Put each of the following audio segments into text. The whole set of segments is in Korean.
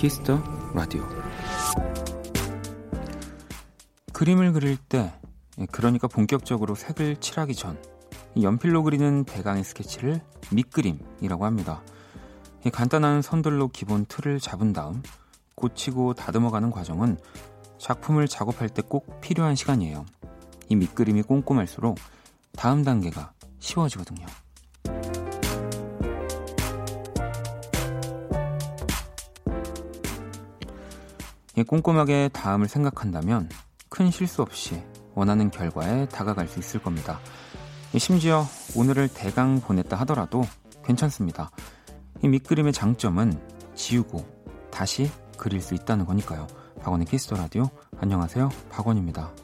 키스 더 라디오 그림을 그릴 때 예, 그러니까 본격적으로 색을 칠하기 전 연필로 그리는 대강의 스케치를 밑그림이라고 합니다. 간단한 선들로 기본 틀을 잡은 다음 고치고 다듬어가는 과정은 작품을 작업할 때 꼭 필요한 시간이에요. 이 밑그림이 꼼꼼할수록 다음 단계가 쉬워지거든요. 꼼꼼하게 다음을 생각한다면 큰 실수 없이 원하는 결과에 다가갈 수 있을 겁니다. 심지어 오늘을 대강 보냈다 하더라도 괜찮습니다. 이 밑그림의 장점은 지우고 다시 그릴 수 있다는 거니까요. 박원의 키스 더 라디오 안녕하세요. 박원입니다.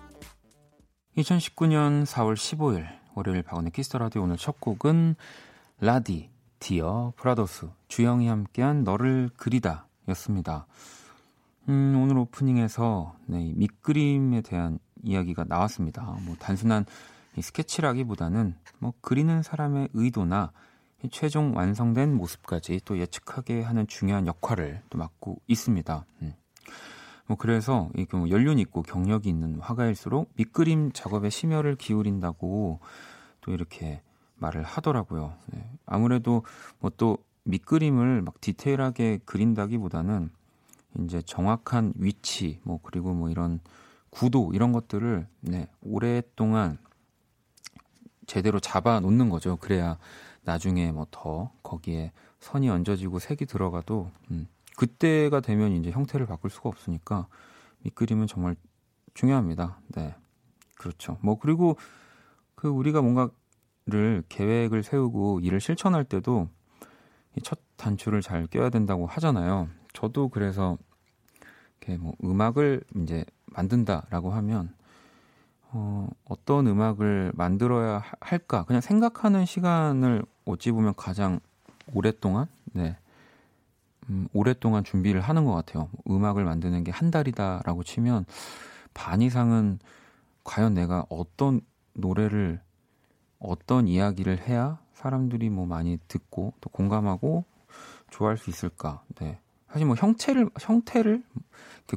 2019년 4월 15일 월요일 박원의 키스 더 라디오 오늘 첫 곡은 라디 디어 브라더수 주영이 함께한 너를 그리다 였습니다. 음, 오늘 오프닝에서 네, 밑그림에 대한 이야기가 나왔습니다. 뭐 단순한 스케치라기보다는 뭐 그리는 사람의 의도나 최종 완성된 모습까지 또 예측하게 하는 중요한 역할을 또 맡고 있습니다. 음. 뭐 그래서 이게 뭐 연륜 있고 경력이 있는 화가일수록 밑그림 작업에 심혈을 기울인다고 또 이렇게 말을 하더라고요. 네. 아무래도 뭐 또 밑그림을 막 디테일하게 그린다기보다는 이제 정확한 위치 뭐 그리고 뭐 이런 구도 이런 것들을 네, 오랫동안 제대로 잡아 놓는 거죠. 그래야 나중에 뭐 더 거기에 선이 얹어지고 색이 들어가도 음, 그때가 되면 이제 형태를 바꿀 수가 없으니까 밑그림은 정말 중요합니다. 네. 그렇죠. 뭐 그리고 그 우리가 뭔가를 계획을 세우고 일을 실천할 때도 첫 단추를 잘 껴야 된다고 하잖아요. 저도 그래서 이렇게 뭐 음악을 이제 만든다라고 하면 어, 어떤 음악을 만들어야 할까 그냥 생각하는 시간을 어찌 보면 가장 오랫동안 네 음, 오랫동안 준비를 하는 것 같아요. 음악을 만드는 게 한 달이다라고 치면 반 이상은 과연 내가 어떤 노래를 어떤 이야기를 해야 사람들이 뭐 많이 듣고 또 공감하고 좋아할 수 있을까? 네. 사실 뭐 형체를 형태를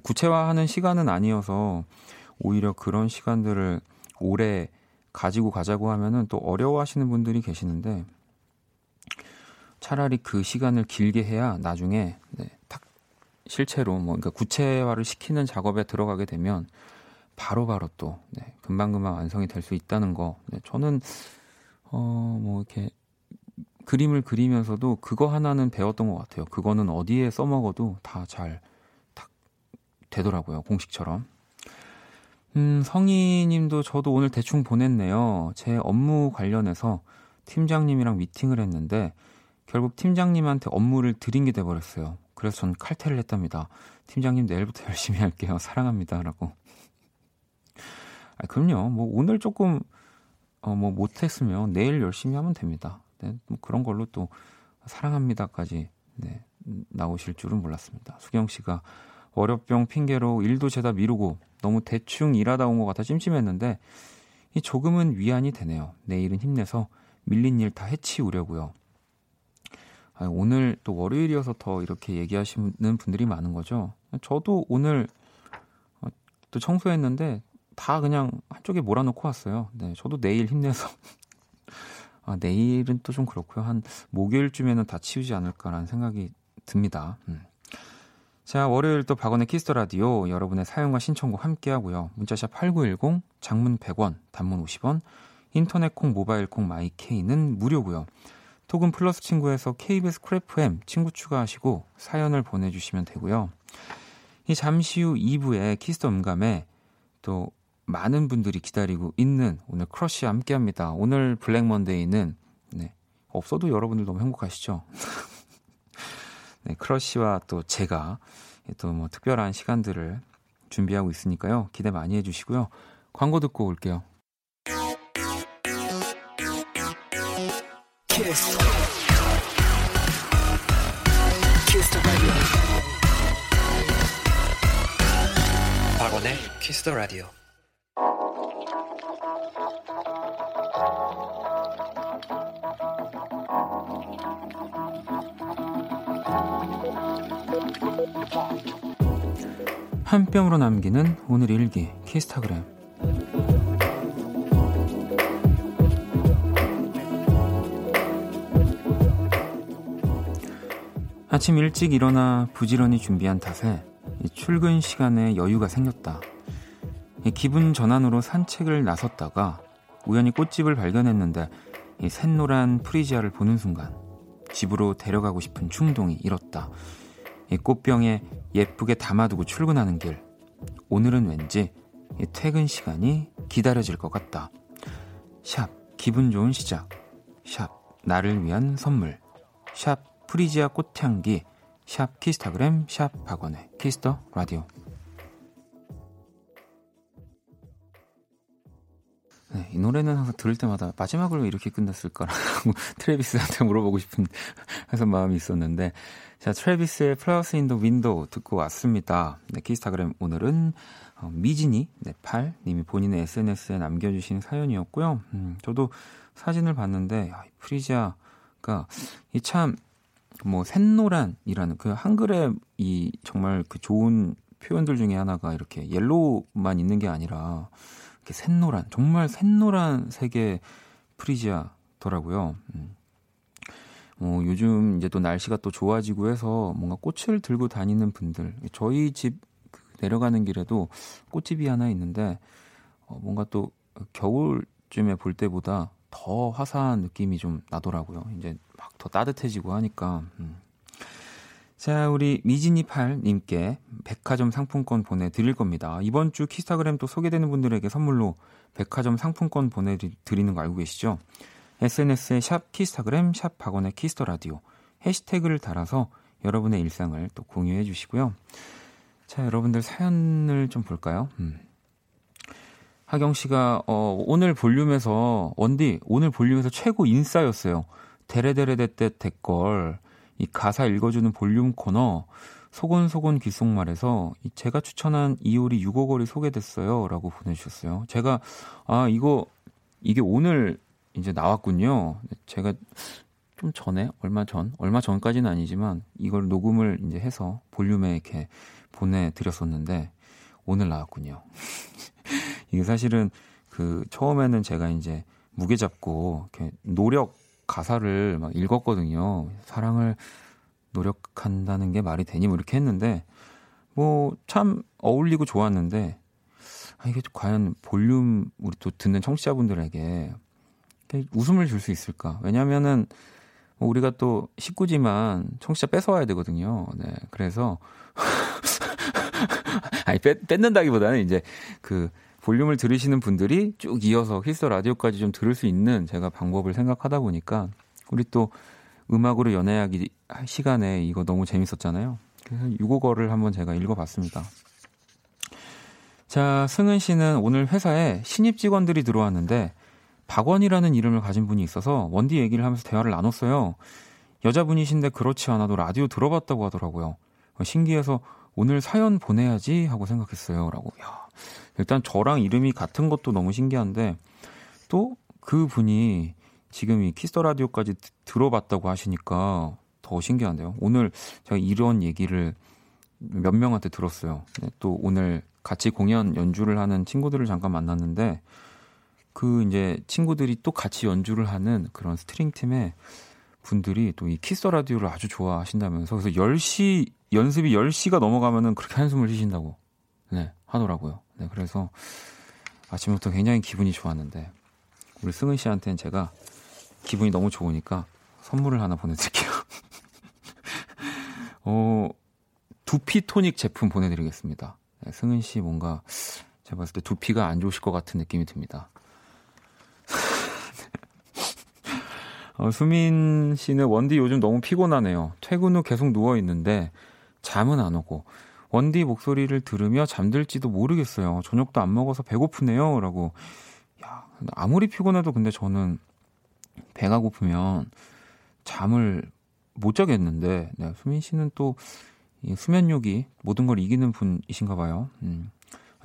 구체화하는 시간은 아니어서 오히려 그런 시간들을 오래 가지고 가자고 하면은 또 어려워하시는 분들이 계시는데 차라리 그 시간을 길게 해야 나중에 네, 딱 실체로 뭐 그러니까 구체화를 시키는 작업에 들어가게 되면 바로바로 바로 또 네, 금방금방 완성이 될 수 있다는 거. 네, 저는 어 뭐 이렇게 그림을 그리면서도 그거 하나는 배웠던 것 같아요. 그거는 어디에 써먹어도 다 잘 딱 되더라고요. 공식처럼. 음, 성희님도 저도 오늘 대충 보냈네요. 제 업무 관련해서 팀장님이랑 미팅을 했는데 결국 팀장님한테 업무를 드린 게 돼버렸어요. 그래서 전 칼퇴를 했답니다. 팀장님 내일부터 열심히 할게요. 사랑합니다라고. 아, 그럼요. 뭐 오늘 조금 어, 뭐 못했으면 내일 열심히 하면 됩니다. 네, 뭐 그런 걸로 또 사랑합니다까지 네, 나오실 줄은 몰랐습니다. 수경 씨가 월요병 핑계로 일도 죄다 미루고 너무 대충 일하다 온 것 같아 찜찜했는데 이 조금은 위안이 되네요. 내일은 힘내서 밀린 일 다 해치우려고요. 아, 오늘 또 월요일이어서 더 이렇게 얘기하시는 분들이 많은 거죠. 저도 오늘 어, 또 청소했는데 다 그냥 한쪽에 몰아놓고 왔어요. 네, 저도 내일 힘내서 아, 내일은 또 좀 그렇고요. 한 목요일쯤에는 다 치우지 않을까라는 생각이 듭니다. 음. 자, 월요일 또 박원의 키스 더 라디오 여러분의 사연과 신청곡 함께 하고요. 문자샵 8910 장문 100원, 단문 50원, 인터넷 콩, 모바일 콩, 마이 케이는 무료고요. 톡은 플러스 친구에서 KBS Cool FM 친구 추가하시고 사연을 보내 주시면 되고요. 이 잠시 후 2부에 키스 더 음감에 또 많은 분들이 기다리고 있는 오늘 크러쉬 함께 합니다. 오늘 Black Monday는 네, 없어도 여러분들 너무 행복하시죠? 네, 크러쉬와 또 제가 또 뭐 특별한 시간들을 준비하고 있으니까요. 기대 많이 해주시고요. 광고 듣고 올게요. 키스. 키스 박원의 키스 더 라디오. 한 뼘으로 남기는 오늘 일기 키스타그램 아침 일찍 일어나 부지런히 준비한 탓에 출근 시간에 여유가 생겼다. 기분 전환으로 산책을 나섰다가 우연히 꽃집을 발견했는데 이 샛노란 프리지아를 보는 순간 집으로 데려가고 싶은 충동이 일었다. 이 꽃병에 예쁘게 담아두고 출근하는 길. 오늘은 왠지 이 퇴근 시간이 기다려질 것 같다. 샵 기분 좋은 시작. 샵 나를 위한 선물. 샵 프리지아 꽃향기. 샵 키스타그램 샵 박원의 키스 더 라디오. 네, 이 노래는 항상 들을 때마다 마지막으로 이렇게 끝났을까라고 트래비스한테 물어보고 싶은 해서 마음이 있었는데 자 트래비스의 Flowers in the Window 듣고 왔습니다. 네, 키스타그램 오늘은 어, 미진이 네, 팔 님이 본인의 SNS에 남겨주신 사연이었고요. 음, 저도 사진을 봤는데 야, 프리지아가 이참 뭐 샛노란이라는 그 한글의 이 정말 그 좋은 표현들 중에 하나가 이렇게 yellow만 있는 게 아니라 이렇게 샛노란, 정말 샛노란 색의 프리지아더라고요. 음. 어, 요즘 이제 또 날씨가 또 좋아지고 해서 뭔가 꽃을 들고 다니는 분들, 저희 집그 내려가는 길에도 꽃집이 하나 있는데, 어, 뭔가 또 겨울쯤에 볼 때보다 더 화사한 느낌이 좀 나더라고요. 이제 막 더 따뜻해지고 하니까. 음. 자, 우리 미진이팔님께 백화점 상품권 보내드릴 겁니다. 이번 주 키스타그램 또 소개되는 분들에게 선물로 백화점 상품권 보내드리는 거 알고 계시죠? SNS에 샵 키스타그램, 샵 박원의 키스 더 라디오 해시태그를 달아서 여러분의 일상을 또 공유해 주시고요. 자, 여러분들 사연을 좀 볼까요? 음. 하경 씨가 어, 오늘 볼륨에서 원디 오늘 볼륨에서 최고 인싸였어요. 데레데레데떼 댓글 이 가사 읽어주는 볼륨 코너 소곤소곤 귓속말에서 제가 추천한 이효리 U-Go-Girl이 소개됐어요. 라고 보내주셨어요. 제가, 아, 이거, 이게 오늘 이제 나왔군요. 제가 좀 전에, 얼마 전, 얼마 전까지는 아니지만 이걸 녹음을 이제 해서 볼륨에 이렇게 보내드렸었는데 오늘 나왔군요. 이게 사실은 그 처음에는 제가 이제 무게 잡고 이렇게 노력 가사를 막 읽었거든요. 사랑을 노력한다는 게 말이 되니 뭐 이렇게 했는데 뭐 참 어울리고 좋았는데 아, 이게 과연 볼륨 우리 또 듣는 청취자분들에게 웃음을 줄 수 있을까? 왜냐면은 뭐 우리가 또 식구지만 청취자 뺏어와야 되거든요. 네. 그래서 아니 뺏, 뺏는다기보다는 이제 그 볼륨을 들으시는 분들이 쭉 이어서 히스 라디오까지 좀 들을 수 있는 제가 방법을 생각하다 보니까 우리 또 음악으로 연애하기 시간에 이거 너무 재밌었잖아요. 그래서 6호거를 한번 제가 읽어봤습니다. 자, 승은 씨는 오늘 회사에 신입 직원들이 들어왔는데 박원이라는 이름을 가진 분이 있어서 원디 얘기를 하면서 대화를 나눴어요. 여자분이신데 그렇지 않아도 라디오 들어봤다고 하더라고요. 신기해서 오늘 사연 보내야지 하고 생각했어요. 라고. 야, 일단 저랑 이름이 같은 것도 너무 신기한데 또 그 분이 지금 이 키스 더 라디오까지 들어봤다고 하시니까 더 신기한데요. 오늘 제가 이런 얘기를 몇 명한테 들었어요. 네, 또 오늘 같이 공연 연주를 하는 친구들을 잠깐 만났는데 그 이제 친구들이 또 같이 연주를 하는 그런 string 팀의 분들이 또 이 키스 더 라디오를 아주 좋아하신다면서 그래서 10시 연습이 10시가 넘어가면은 그렇게 한숨을 쉬신다고 네, 하더라고요. 네, 그래서 아침부터 굉장히 기분이 좋았는데 우리 승은 씨한테는 제가 기분이 너무 좋으니까 선물을 하나 보내드릴게요. 어, 두피 토닉 제품 보내드리겠습니다. 네, 승은 씨 뭔가 제가 봤을 때 두피가 안 좋으실 것 같은 느낌이 듭니다. 어, 수민 씨는 원디 요즘 너무 피곤하네요. 퇴근 후 계속 누워 있는데 잠은 안 오고 원디 목소리를 들으며 잠들지도 모르겠어요. 저녁도 안 먹어서 배고프네요. 라고. 야, 아무리 피곤해도 근데 저는 배가 고프면 잠을 못 자겠는데, 네, 수민 씨는 또 수면욕이 모든 걸 이기는 분이신가 봐요. 음.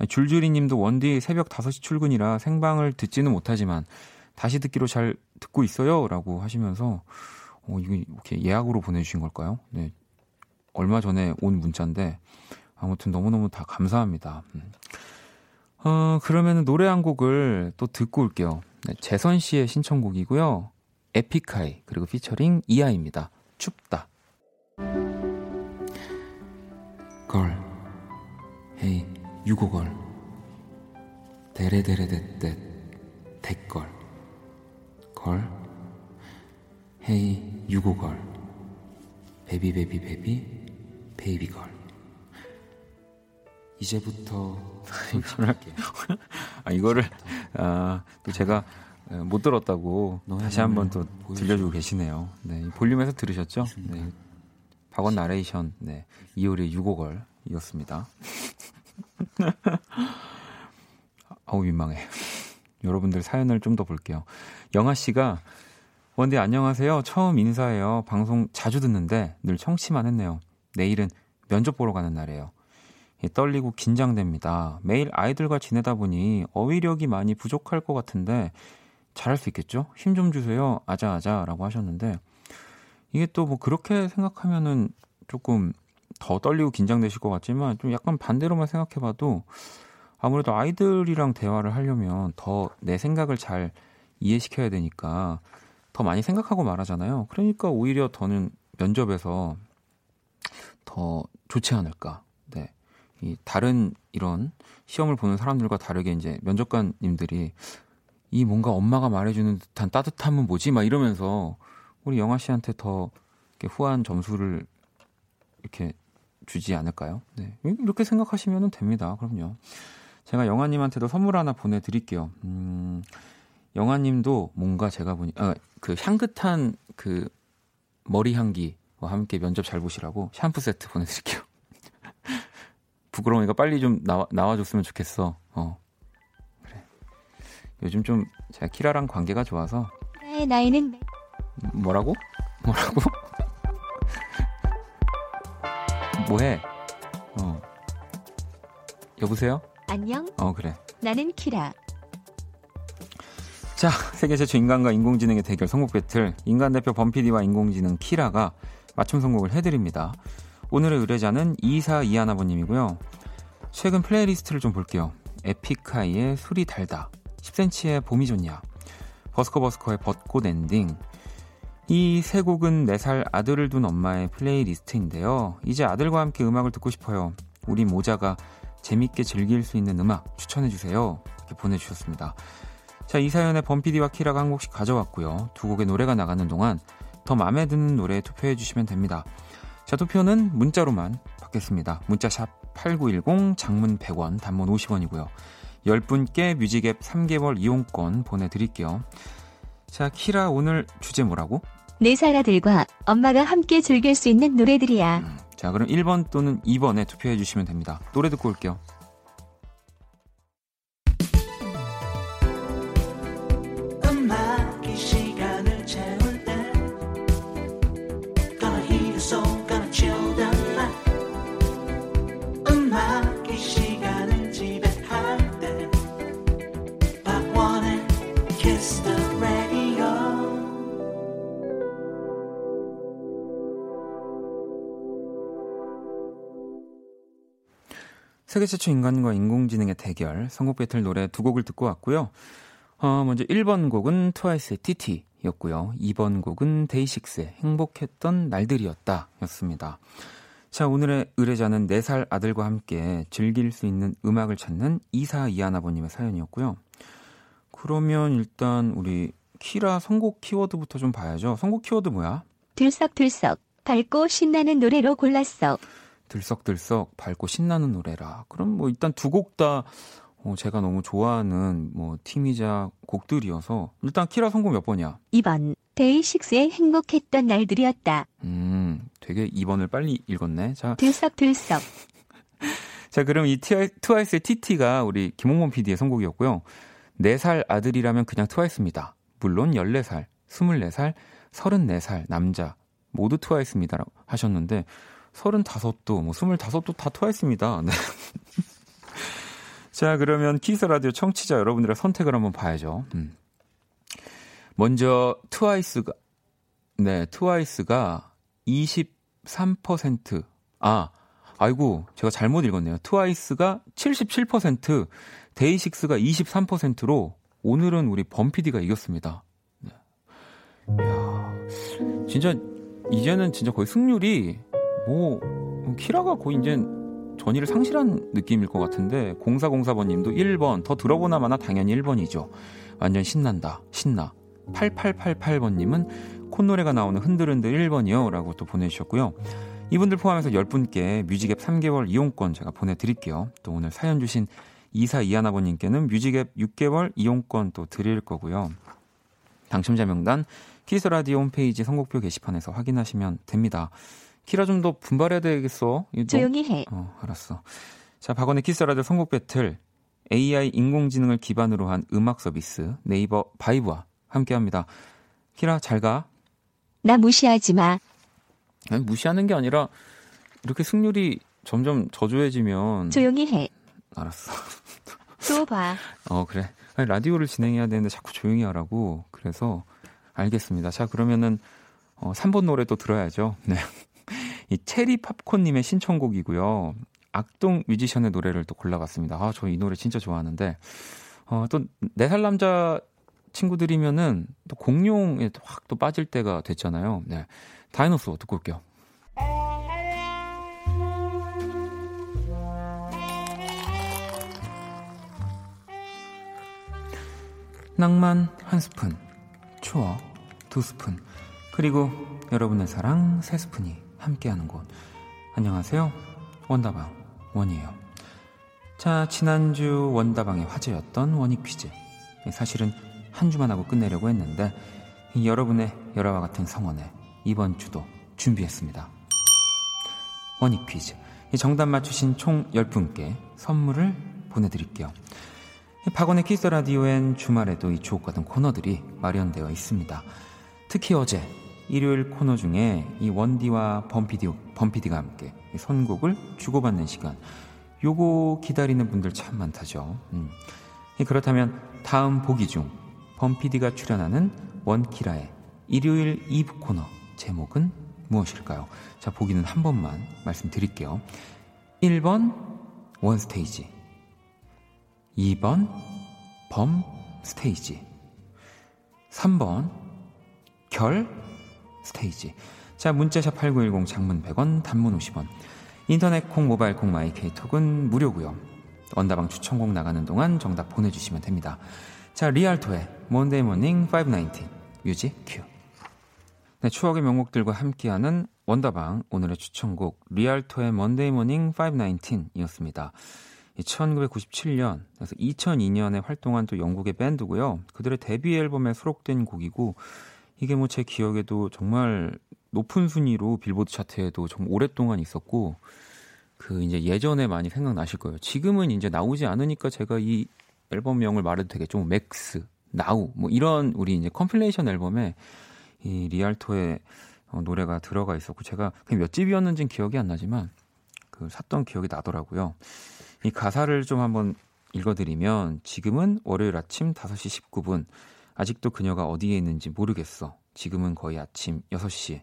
줄줄이 님도 원디 새벽 5시 출근이라 생방을 듣지는 못하지만 다시 듣기로 잘 듣고 있어요. 라고 하시면서, 어, 이거 이렇게 예약으로 보내주신 걸까요? 네. 얼마 전에 온 문자인데 아무튼 너무너무 다 감사합니다. 음. 어, 그러면 노래 한 곡을 또 듣고 올게요. 네, 재선 씨의 신청곡이고요. 에픽하이 그리고 피처링 이하입니다. 춥다. 걸 헤이 유고걸 데레데레데떼 댓걸 걸 헤이 유고걸 베비베비 베비 베이비걸 이제부터 이거를 할게요. 아 이거를 아또 제가 못 들었다고 다시 한번 또 들려주고 계시네요. 네 볼륨에서 들으셨죠? 네 박원 나레이션 네 이효리의 유고걸 이었습니다. 아우 민망해. 여러분들 사연을 좀 더 볼게요. 영아 씨가 원디 안녕하세요. 처음 인사해요. 방송 자주 듣는데 늘 청취만 했네요. 내일은 면접 보러 가는 날이에요. 떨리고 긴장됩니다. 매일 아이들과 지내다 보니 어휘력이 많이 부족할 것 같은데 잘할 수 있겠죠? 힘 좀 주세요. 아자아자라고 하셨는데 이게 또 뭐 그렇게 생각하면은 조금 더 떨리고 긴장되실 것 같지만 좀 약간 반대로만 생각해봐도 아무래도 아이들이랑 대화를 하려면 더 내 생각을 잘 이해시켜야 되니까 더 많이 생각하고 말하잖아요. 그러니까 오히려 더는 면접에서 더 좋지 않을까. 네. 이 다른 이런 시험을 보는 사람들과 다르게 이제 면접관님들이 이 뭔가 엄마가 말해주는 듯한 따뜻함은 뭐지? 막 이러면서 우리 영아 씨한테 더 이렇게 후한 점수를 이렇게 주지 않을까요? 네. 이렇게 생각하시면 됩니다. 그럼요. 제가 영아님한테도 선물 하나 보내드릴게요. 음, 영아님도 뭔가 제가 보니, 아, 그 향긋한 그 머리 향기와 함께 면접 잘 보시라고 샴푸 세트 보내드릴게요. 부끄러우니까 빨리 좀 나와, 나와줬으면 좋겠어. 어. 그래. 요즘 좀 제가 키라랑 관계가 좋아서. 나의 나이는 뭐라고? 뭐라고? 뭐해? 어. 여보세요? 안녕? 어, 그래. 나는 키라. 자, 세계 최초 인간과 인공지능의 대결 선곡 배틀. 인간 대표 범피디와 인공지능 키라가 맞춤 선곡을 해드립니다. 오늘의 의뢰자는 이사 이하나버님이고요. 최근 playlist를 좀 볼게요. 에픽하이의 술이 달다. 10cm의 봄이 좋냐. 버스커버스커의 벚꽃 엔딩. 이 세 곡은 4살 아들을 둔 엄마의 playlist인데요. 이제 아들과 함께 음악을 듣고 싶어요. 우리 모자가 재밌게 즐길 수 있는 음악 추천해주세요. 이렇게 보내주셨습니다. 자, 이 사연에 범피디와 키라가 한 곡씩 가져왔고요. 두 곡의 노래가 나가는 동안 더 마음에 드는 노래 투표해주시면 됩니다. 자, 투표는 문자로만 받겠습니다. 문자샵 8910, 장문 100원, 단문 50원이고요. 10분께 뮤직앱 3개월 이용권 보내드릴게요. 자, 키라 오늘 주제 뭐라고? 네살 아들과 엄마가 함께 즐길 수 있는 노래들이야. 음, 자, 그럼 1번 또는 2번에 투표해 주시면 됩니다. 노래 듣고 올게요. 세계 최초 인간과 인공지능의 대결, 선곡 배틀 노래 두 곡을 듣고 왔고요. 어, 먼저 1번 곡은 트와이스의 TT였고요. 2번 곡은 데이식스의 행복했던 날들이었다 였습니다. 자, 오늘의 의뢰자는 4살 아들과 함께 즐길 수 있는 음악을 찾는 이사 이하나버님의 사연이었고요. 그러면 일단 우리 키라 선곡 키워드부터 좀 봐야죠. 선곡 키워드 뭐야? 들썩들썩 밝고 신나는 노래로 골랐어. 들썩들썩 밝고 신나는 노래라. 그럼 뭐 일단 두 곡다 어, 제가 너무 좋아하는 뭐 팀이자 곡들이어서 일단 키라 성공 몇 번이야? 2번 데이식스의 행복했던 날들이었다. 음, 되게 2번을 빨리 읽었네. 자, 들썩들썩. 자, 그럼 이 트와이스의 TT가 우리 김홍범 PD의 선곡이었고요. 4살 아들이라면 그냥 트와이스입니다. 물론 14살, 24살, 34살 남자 모두 트와이스입니다. 하셨는데 35도, 뭐 25도 다 트와이스입니다. 네. 자, 그러면 키스 라디오 청취자 여러분들의 선택을 한번 봐야죠. 음. 먼저 트와이스가 네, 트와이스가 23% 아, 아이고, 제가 잘못 읽었네요. 트와이스가 77%, 데이식스가 23%로 오늘은 우리 범피디가 이겼습니다. 네. 이야, 진짜, 이제는 진짜 거의 승률이, 뭐, 키라가 거의 이제 전의를 상실한 느낌일 것 같은데, 0404번 님도 1번, 더 들어보나 마나 당연히 1번이죠. 완전 신난다. 신나. 8888번 님은 콧노래가 나오는 흔들흔들 1번이요. 라고 또 보내주셨고요. 이분들 포함해서 10분께 뮤직앱 3개월 이용권 제가 보내드릴게요. 또 오늘 사연 주신 이사 이하나버님께는 music 앱 6개월 이용권 또 드릴 거고요. 당첨자 명단 키스 라디오 홈페이지 선곡표 게시판에서 확인하시면 됩니다. 키라 좀 더 분발해야 되겠어. 조용히 해. 어, 알았어. 자, 박원의 키스 라디오 선곡 battle AI 인공지능을 기반으로 한 음악 서비스 네이버 바이브와 함께합니다. 키라 잘 가. 나 무시하지 마. 아니, 무시하는 게 아니라 이렇게 승률이 점점 저조해지면 조용히 해. 알았어. 또 봐. 어 그래. 아니, 라디오를 진행해야 되는데 자꾸 조용히 하라고. 그래서 알겠습니다. 자 그러면은 어, 3번 노래 또 들어야죠. 네. 이 체리 팝콘님의 신청곡이고요. 악동 뮤지션의 노래를 또 골라봤습니다. 아, 저 이 노래 진짜 좋아하는데, 어, 또, 네 살 남자 친구들이면은 또 공룡에 확 또 빠질 때가 됐잖아요. 네. 다이노소 듣고 올게요. 낭만 한 스푼, 추억 두 스푼, 그리고 여러분의 사랑 세 스푼이 함께하는 곳. 안녕하세요. 원다방 원이에요. 자, 지난주 원다방의 화제였던 원익 퀴즈. 사실은 한 주만 하고 끝내려고 했는데 여러분의 열화와 같은 성원에 이번 주도 준비했습니다. 원익 퀴즈. 정답 맞추신 총 10분께 선물을 보내드릴게요. 박원의 키스 라디오엔 주말에도 이 주옥 같은 코너들이 마련되어 있습니다. 특히 어제 일요일 코너 중에 이 원디와 범피디, 범피디가 함께 선곡을 주고받는 시간. 요거 기다리는 분들 참 많다죠. 음. 그렇다면 다음 보기 중 범피디가 출연하는 원키라의 일요일 2부 코너 제목은 무엇일까요? 자, 보기는 한 번만 말씀드릴게요. 1번 원 stage 2번 범 stage 3번 결 stage. 자 문자샵 8910 장문 100원 단문 50원. 인터넷 콩 모바일 콩 마이 케이톡은 무료고요. 원다방 추천곡 나가는 동안 정답 보내주시면 됩니다. 자 Rialto의 Monday Morning 519 뮤직 큐. 네, 추억의 명곡들과 함께하는 원다방 오늘의 추천곡 Rialto의 Monday Morning 519이었습니다. 1997년, 그래서 2002년에 활동한 또 영국의 밴드고요. 그들의 데뷔 앨범에 수록된 곡이고 이게 뭐 제 기억에도 정말 높은 순위로 빌보드 차트에도 좀 오랫동안 있었고 그 이제 예전에 많이 생각나실 거예요. 지금은 이제 나오지 않으니까 제가 이 앨범명을 말해도 되겠죠. MAX, NOW 뭐 이런 우리 이제 compilation 앨범에 이 Rialto의 어, 노래가 들어가 있었고 제가 몇 집이었는지는 기억이 안 나지만 그 샀던 기억이 나더라고요. 이 가사를 좀 한번 읽어드리면 지금은 월요일 아침 5시 19분 아직도 그녀가 어디에 있는지 모르겠어. 지금은 거의 아침 6시.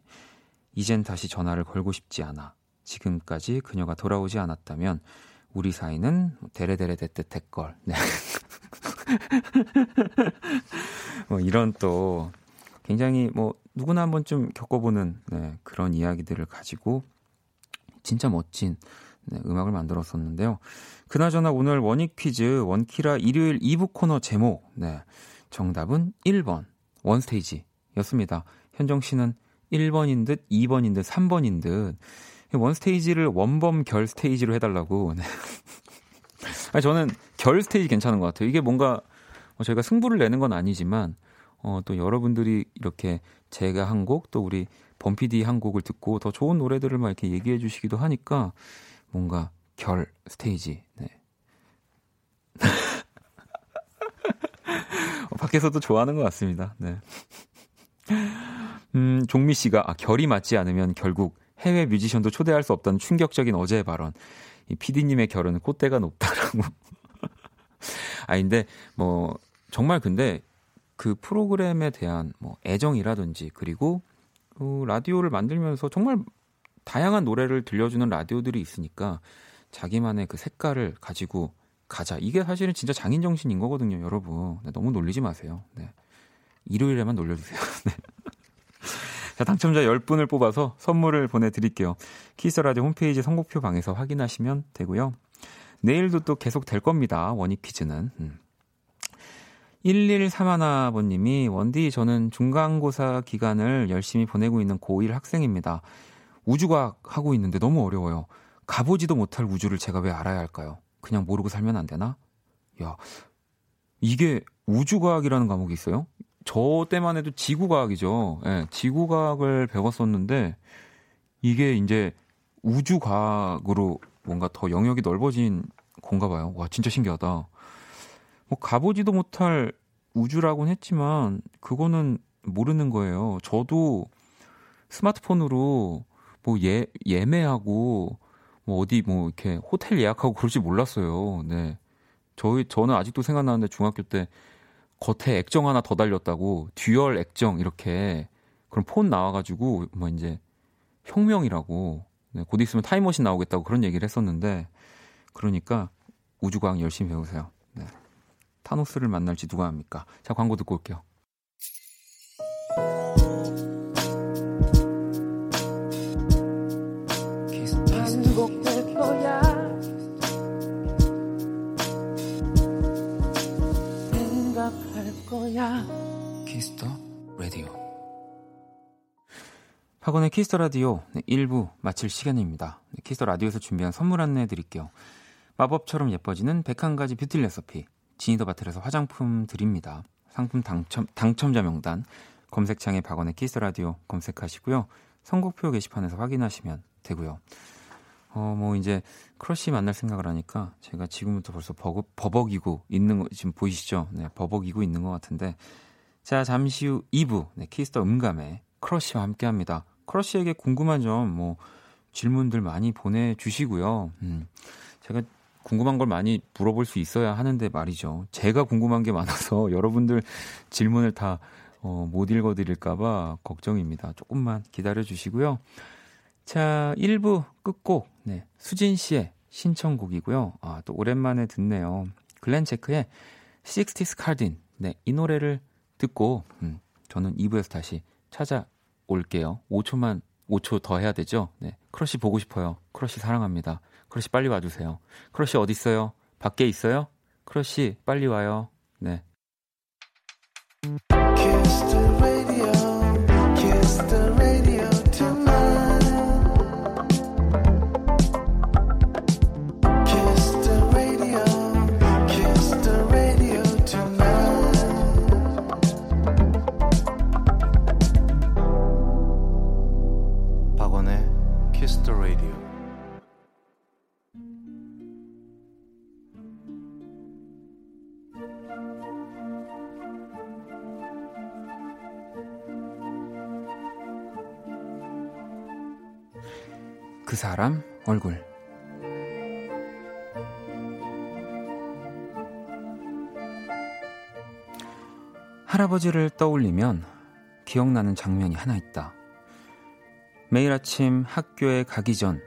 이젠 다시 전화를 걸고 싶지 않아. 지금까지 그녀가 돌아오지 않았다면 우리 사이는 데레데레 데뜻 했걸. 네. 뭐 이런 또 굉장히 뭐 누구나 한 번쯤 겪어보는 네, 그런 이야기들을 가지고 진짜 멋진 네, 음악을 만들었었는데요. 그나저나 오늘 원익 퀴즈 원키라 일요일 2부 코너 제목 네, 정답은 1번 원스테이지였습니다. 현정 씨는 1번인 듯 2번인 듯 3번인 듯 원스테이지를 원범 결 스테이지로 해달라고 네. 아니, 저는 결 스테이지 괜찮은 것 같아요. 이게 뭔가 뭐 저희가 승부를 내는 건 아니지만 어, 또 여러분들이 이렇게 제가 한 곡, 또 우리 범피디 한 곡을 듣고 더 좋은 노래들을 막 이렇게 얘기해 주시기도 하니까 뭔가 결 스테이지, 네. 어, 밖에서도 좋아하는 것 같습니다. 네. 음, 종미 씨가, 아, 결이 맞지 않으면 결국 해외 뮤지션도 초대할 수 없다는 충격적인 어제의 발언. 이 피디님의 결은 콧대가 높다라고. 아, 근데 뭐, 정말 근데 그 프로그램에 대한 뭐 애정이라든지 그리고 그 라디오를 만들면서 정말 다양한 노래를 들려주는 라디오들이 있으니까 자기만의 그 색깔을 가지고 가자. 이게 사실은 진짜 장인 정신인 거거든요, 여러분. 네, 너무 놀리지 마세요. 네. 일요일에만 놀려주세요. 네. 자, 당첨자 10분을 뽑아서 선물을 보내드릴게요. 키스 라디오 홈페이지 선곡표 방에서 확인하시면 되고요. 내일도 또 계속 될 겁니다. 원익 퀴즈는. 음. 1131번님이 원디 저는 중간고사 기간을 열심히 보내고 있는 고1 학생입니다. 우주과학 하고 있는데 너무 어려워요. 가보지도 못할 우주를 제가 왜 알아야 할까요? 그냥 모르고 살면 안 되나? 야, 이게 우주과학이라는 과목이 있어요? 저 때만 해도 지구과학이죠. 예, 지구과학을 배웠었는데 이게 이제 우주과학으로 뭔가 더 영역이 넓어진 건가 봐요. 와, 진짜 신기하다. 뭐 가보지도 못할 우주라고는 했지만 그거는 모르는 거예요. 저도 스마트폰으로 뭐 예, 예매하고 뭐 어디 뭐 이렇게 호텔 예약하고 그럴 줄 몰랐어요. 네. 저희 저는 아직도 생각나는데 중학교 때 겉에 액정 하나 더 달렸다고 dual 액정 이렇게 그런 폰 나와가지고 뭐 이제 혁명이라고 네, 곧 있으면 타임머신 나오겠다고 그런 얘기를 했었는데 그러니까 우주과학 열심히 배우세요. 네. 타노스를 만날지 누가 합니까? 자 광고 듣고 올게요. 박원의 Kiss the Radio 네, 1부 마칠 시간입니다. 네, Kiss the Radio에서 준비한 선물 안내해 드릴게요. 마법처럼 예뻐지는 101가지 뷰티 레시피 Genie the Bottle에서 화장품 드립니다. 상품 당첨, 당첨자 명단 검색창에 박원의 Kiss the Radio 검색하시고요. 선곡표 게시판에서 확인하시면 되고요. 어, 뭐 이제 크러쉬 만날 생각을 하니까 제가 지금부터 벌써 버거, 버벅이고 있는 거 지금 보이시죠? 네, 버벅이고 있는 것 같은데 자, 잠시 후 2부 네, Kiss the 음감회 크러쉬와 함께 합니다. 크러쉬에게 궁금한 점 뭐 질문들 많이 보내 주시고요. 음. 제가 궁금한 걸 많이 물어볼 수 있어야 하는데 말이죠. 제가 궁금한 게 많아서 여러분들 질문을 다 어, 못 읽어드릴까봐 걱정입니다. 조금만 기다려 주시고요. 자, 1부 끝곡, 네, 수진 씨의 신청곡이고요. 아, 또 오랜만에 듣네요. Glen Check의 60s Cardin. 네, 이 노래를 듣고, 음, 저는 2부에서 다시 찾아 올게요. 5초만, 5초 더 해야 되죠? 네, 크러쉬 보고 싶어요. 크러쉬 사랑합니다. 크러쉬 빨리 와주세요. 크러쉬 어디 있어요? 밖에 있어요? 크러쉬 빨리 와요. 네. 사람 얼굴 할아버지를 떠올리면 기억나는 장면이 하나 있다. 매일 아침 학교에 가기 전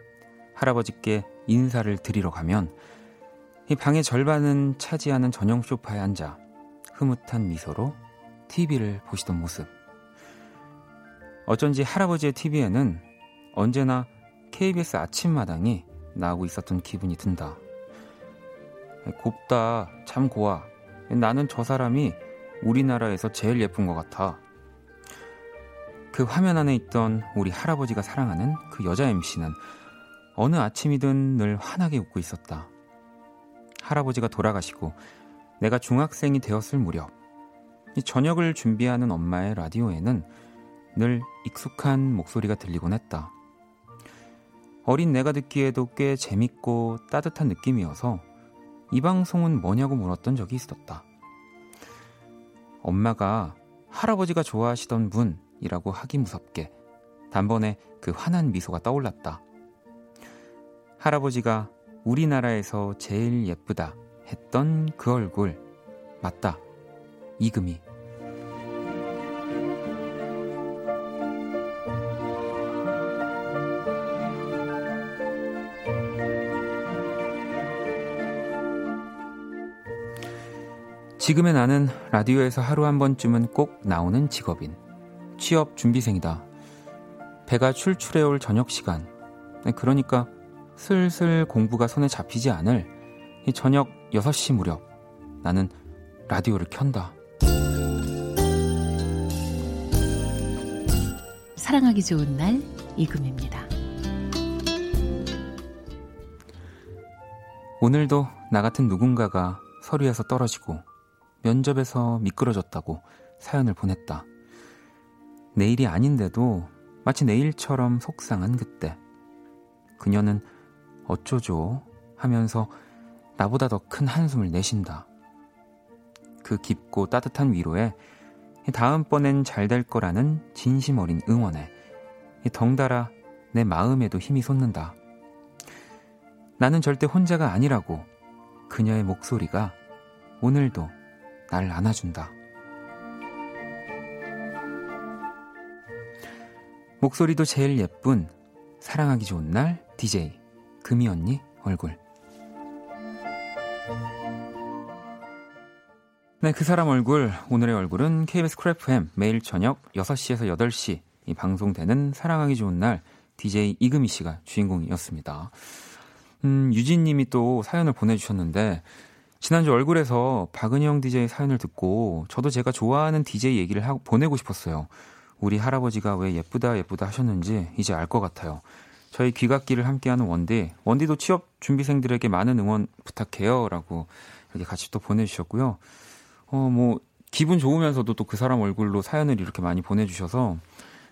할아버지께 인사를 드리러 가면 이 방의 절반은 차지하는 전용 소파에 앉아 흐뭇한 미소로 TV를 보시던 모습. 어쩐지 할아버지의 TV에는 언제나 KBS 아침마당이 나오고 있었던 기분이 든다. 곱다, 참 고와. 나는 저 사람이 우리나라에서 제일 예쁜 것 같아. 그 화면 안에 있던 우리 할아버지가 사랑하는 그 여자 MC는 어느 아침이든 늘 환하게 웃고 있었다. 할아버지가 돌아가시고 내가 중학생이 되었을 무렵, 저녁을 준비하는 엄마의 라디오에는 늘 익숙한 목소리가 들리곤 했다. 어린 내가 듣기에도 꽤 재밌고 따뜻한 느낌이어서 이 방송은 뭐냐고 물었던 적이 있었다. 엄마가 할아버지가 좋아하시던 분이라고 하기 무섭게 단번에 그 환한 미소가 떠올랐다. 할아버지가 우리나라에서 제일 예쁘다 했던 그 얼굴 맞다. 이금희. 지금의 나는 라디오에서 하루 한 번쯤은 꼭 나오는 직업인 취업 준비생이다. 배가 출출해올 저녁 시간. 네, 그러니까 슬슬 공부가 손에 잡히지 않을 이 저녁 6시 무렵 나는 라디오를 켠다. 사랑하기 좋은 날 이금입니다. 오늘도 나 같은 누군가가 서류에서 떨어지고 면접에서 미끄러졌다고 사연을 보냈다. 내일이 아닌데도 마치 내일처럼 속상한 그때. 그녀는 어쩌죠 하면서 나보다 더 큰 한숨을 내쉰다. 그 깊고 따뜻한 위로에 다음번엔 잘 될 거라는 진심 어린 응원에 덩달아 내 마음에도 힘이 솟는다. 나는 절대 혼자가 아니라고 그녀의 목소리가 오늘도 날 안아준다. 목소리도 제일 예쁜 사랑하기 좋은 날 DJ 금희 언니 얼굴. 네, 그 사람 얼굴 오늘의 얼굴은 KBS Cool FM 매일 저녁 6시에서 8시에 방송되는 사랑하기 좋은 날 DJ 이금희 씨가 주인공이었습니다. 음, 유진 님이 또 사연을 보내주셨는데, 지난주 얼굴에서 박은영 DJ 사연을 듣고, 저도 제가 좋아하는 DJ 얘기를 하고 보내고 싶었어요. 우리 할아버지가 왜 예쁘다 예쁘다 하셨는지 이제 알 것 같아요. 저희 귀갓길을 함께하는 원디, 원디도 취업 준비생들에게 많은 응원 부탁해요. 라고 이렇게 같이 또 보내주셨고요. 어, 뭐, 기분 좋으면서도 또 그 사람 얼굴로 사연을 이렇게 많이 보내주셔서,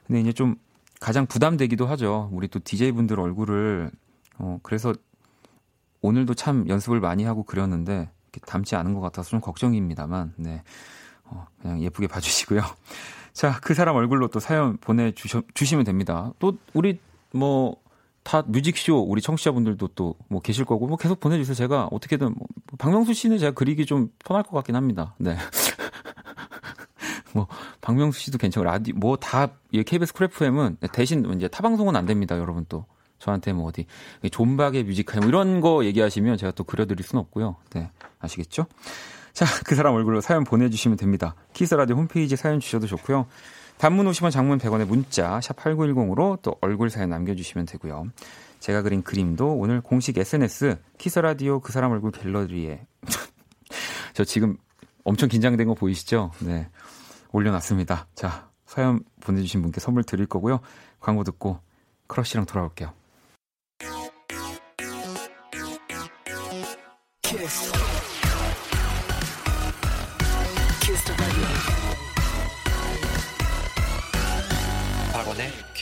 근데 이제 좀 가장 부담되기도 하죠. 우리 또 DJ분들 얼굴을, 어, 그래서 오늘도 참 연습을 많이 하고 그렸는데 담지 않은 것 같아서 좀 걱정입니다만 네 어, 그냥 예쁘게 봐주시고요. 자, 그 사람 얼굴로 또 사연 보내주시면 됩니다. 또 우리 뭐 다 뮤직쇼 우리 청취자분들도 또 뭐 계실 거고 뭐 계속 보내주세요. 제가 어떻게든 뭐, 박명수 씨는 제가 그리기 좀 편할 것 같긴 합니다. 네. 뭐 박명수 씨도 괜찮고 라디 뭐다 KBS Cool FM은 대신 이제 타 방송은 안 됩니다, 여러분 또. 저한테 뭐 어디 존박의 뮤지컬 뭐 이런 거 얘기하시면 제가 또 그려드릴 수는 없고요. 네, 아시겠죠? 자, 그 사람 얼굴로 사연 보내주시면 됩니다. Kiss the Radio 홈페이지 사연 주셔도 좋고요. 단문 50원, 장문 100원의 문자 샵 8910으로 또 얼굴 사연 남겨주시면 되고요. 제가 그린 그림도 오늘 공식 SNS Kiss the Radio 그 사람 얼굴 갤러리에 저 지금 엄청 긴장된 거 보이시죠? 네, 올려놨습니다. 자, 사연 보내주신 분께 선물 드릴 거고요. 광고 듣고 크러쉬랑 돌아올게요.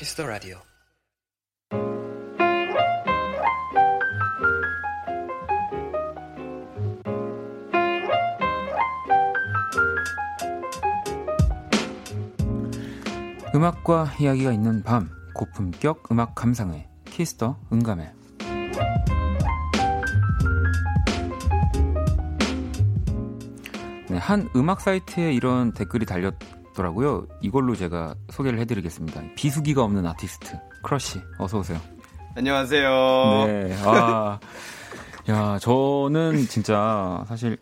Kiss the Radio. 음악과 이야기가 있는 밤 고품격 음악 감상회 Kiss the 음감회 네, 한 음악 사이트에 이런 댓글이 달렸 더라고요. 이걸로 제가 소개를 해드리겠습니다. 비수기가 없는 아티스트 크러쉬 어서 오세요. 안녕하세요. 네, 아, 야 저는 진짜 사실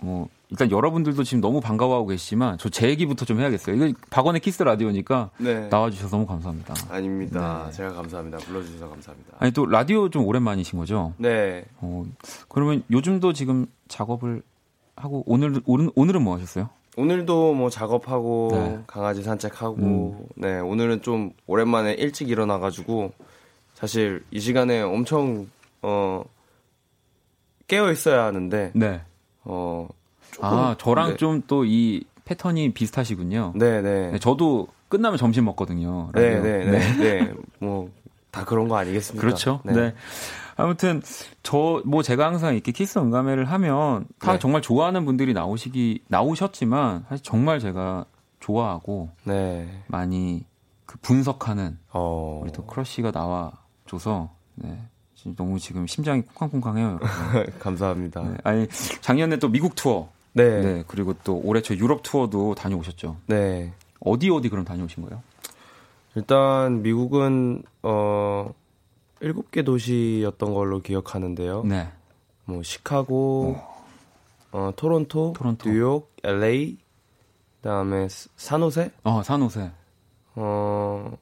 뭐 일단 여러분들도 지금 너무 반가워하고 계시지만 저 제 얘기부터 좀 해야겠어요. 이거 박원의 Kiss the Radio니까 네. 나와주셔서 너무 감사합니다. 아닙니다. 네. 제가 감사합니다. 불러주셔서 감사합니다. 아니 또 라디오 좀 오랜만이신 거죠? 네. 어, 그러면 요즘도 지금 작업을 하고 오늘 오늘 오늘은 뭐 하셨어요? 오늘도 뭐 작업하고 네. 강아지 산책하고 음. 네 오늘은 좀 오랜만에 일찍 일어나가지고 사실 이 시간에 엄청 어 깨어 있어야 하는데 네. 어 아 저랑 네. 좀또 이 패턴이 비슷하시군요. 네네. 네. 네, 저도 끝나면 점심 먹거든요. 네네네. 네, 네, 네. 뭐 다 그런 거 아니겠습니까? 그렇죠. 네. 아무튼 저 뭐 제가 항상 이렇게 Kiss the 음감회를 하면 다 네. 정말 좋아하는 분들이 나오시기 나오셨지만 사실 정말 제가 좋아하고 네. 많이 그 분석하는 어... 우리 또 크러쉬가 나와 줘서 네. 너무 지금 심장이 쿵쾅쿵쾅해요. 감사합니다. 네. 아니 작년에 또 미국 투어, 네. 네. 그리고 또 올해 저 유럽 투어도 다녀오셨죠. 네. 어디 어디 그럼 다녀오신 거예요? 일단 미국은 어 일곱 개 도시였던 걸로 기억하는데요. 네. 뭐 시카고, 어, 토론토, 토론토. 뉴욕, LA, 그다음에 산호세, 어, 산호세. 어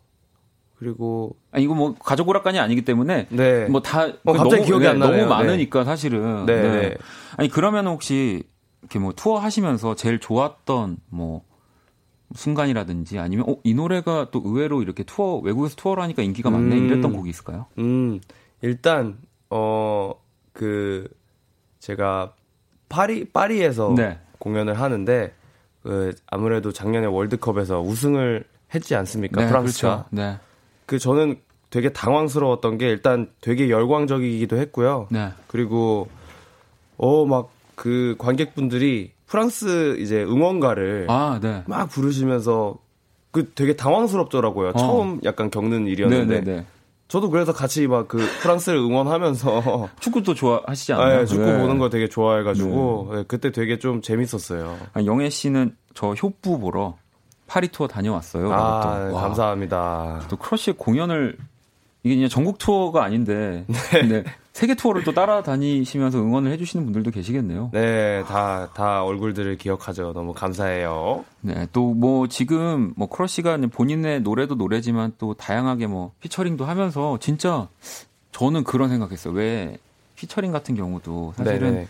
그리고 아, 이거 뭐 가족 오락관이 아니기 때문에 네. 뭐다 어, 갑자기 기억이 안 나네요. 너무 많으니까 사실은. 네, 네. 아니 그러면 혹시 이렇게 뭐 투어 하시면서 제일 좋았던 뭐 순간이라든지 아니면 어, 이 노래가 또 의외로 이렇게 투어 외국에서 투어를 하니까 인기가 많네 음. 이랬던 곡이 있을까요? 음 일단 어 그 제가 파리 파리에서 네. 공연을 하는데 그 아무래도 작년에 월드컵에서 우승을 했지 않습니까 프랑스가 그렇죠. 네. 그 저는 되게 당황스러웠던 게 일단 되게 열광적이기도 했고요. 네. 그리고 어 막 그 관객분들이 프랑스 이제 응원가를 아, 네. 막 부르시면서 그 되게 당황스럽더라고요. 어. 처음 약간 겪는 일이었는데 네, 네, 네. 저도 그래서 같이 막 그 프랑스를 응원하면서 축구도 좋아하시지 아, 않나요? 예, 축구 네. 보는 거 되게 좋아해가지고 예, 그때 되게 좀 재밌었어요. 아, 영애 씨는 저 효부 보러 파리 투어 다녀왔어요. 아. 와, 감사합니다. 또 크러쉬의 공연을 이게 그냥 전국 투어가 아닌데 네. 세계 투어를 또 따라다니시면서 응원을 해주시는 분들도 계시겠네요. 네, 다 다 얼굴들을 기억하죠. 너무 감사해요. 네, 또 뭐 지금 뭐 크러쉬가 본인의 노래도 노래지만 또 다양하게 뭐 피처링도 하면서 진짜 저는 그런 생각했어요. 왜 피처링 같은 경우도 사실은 네네.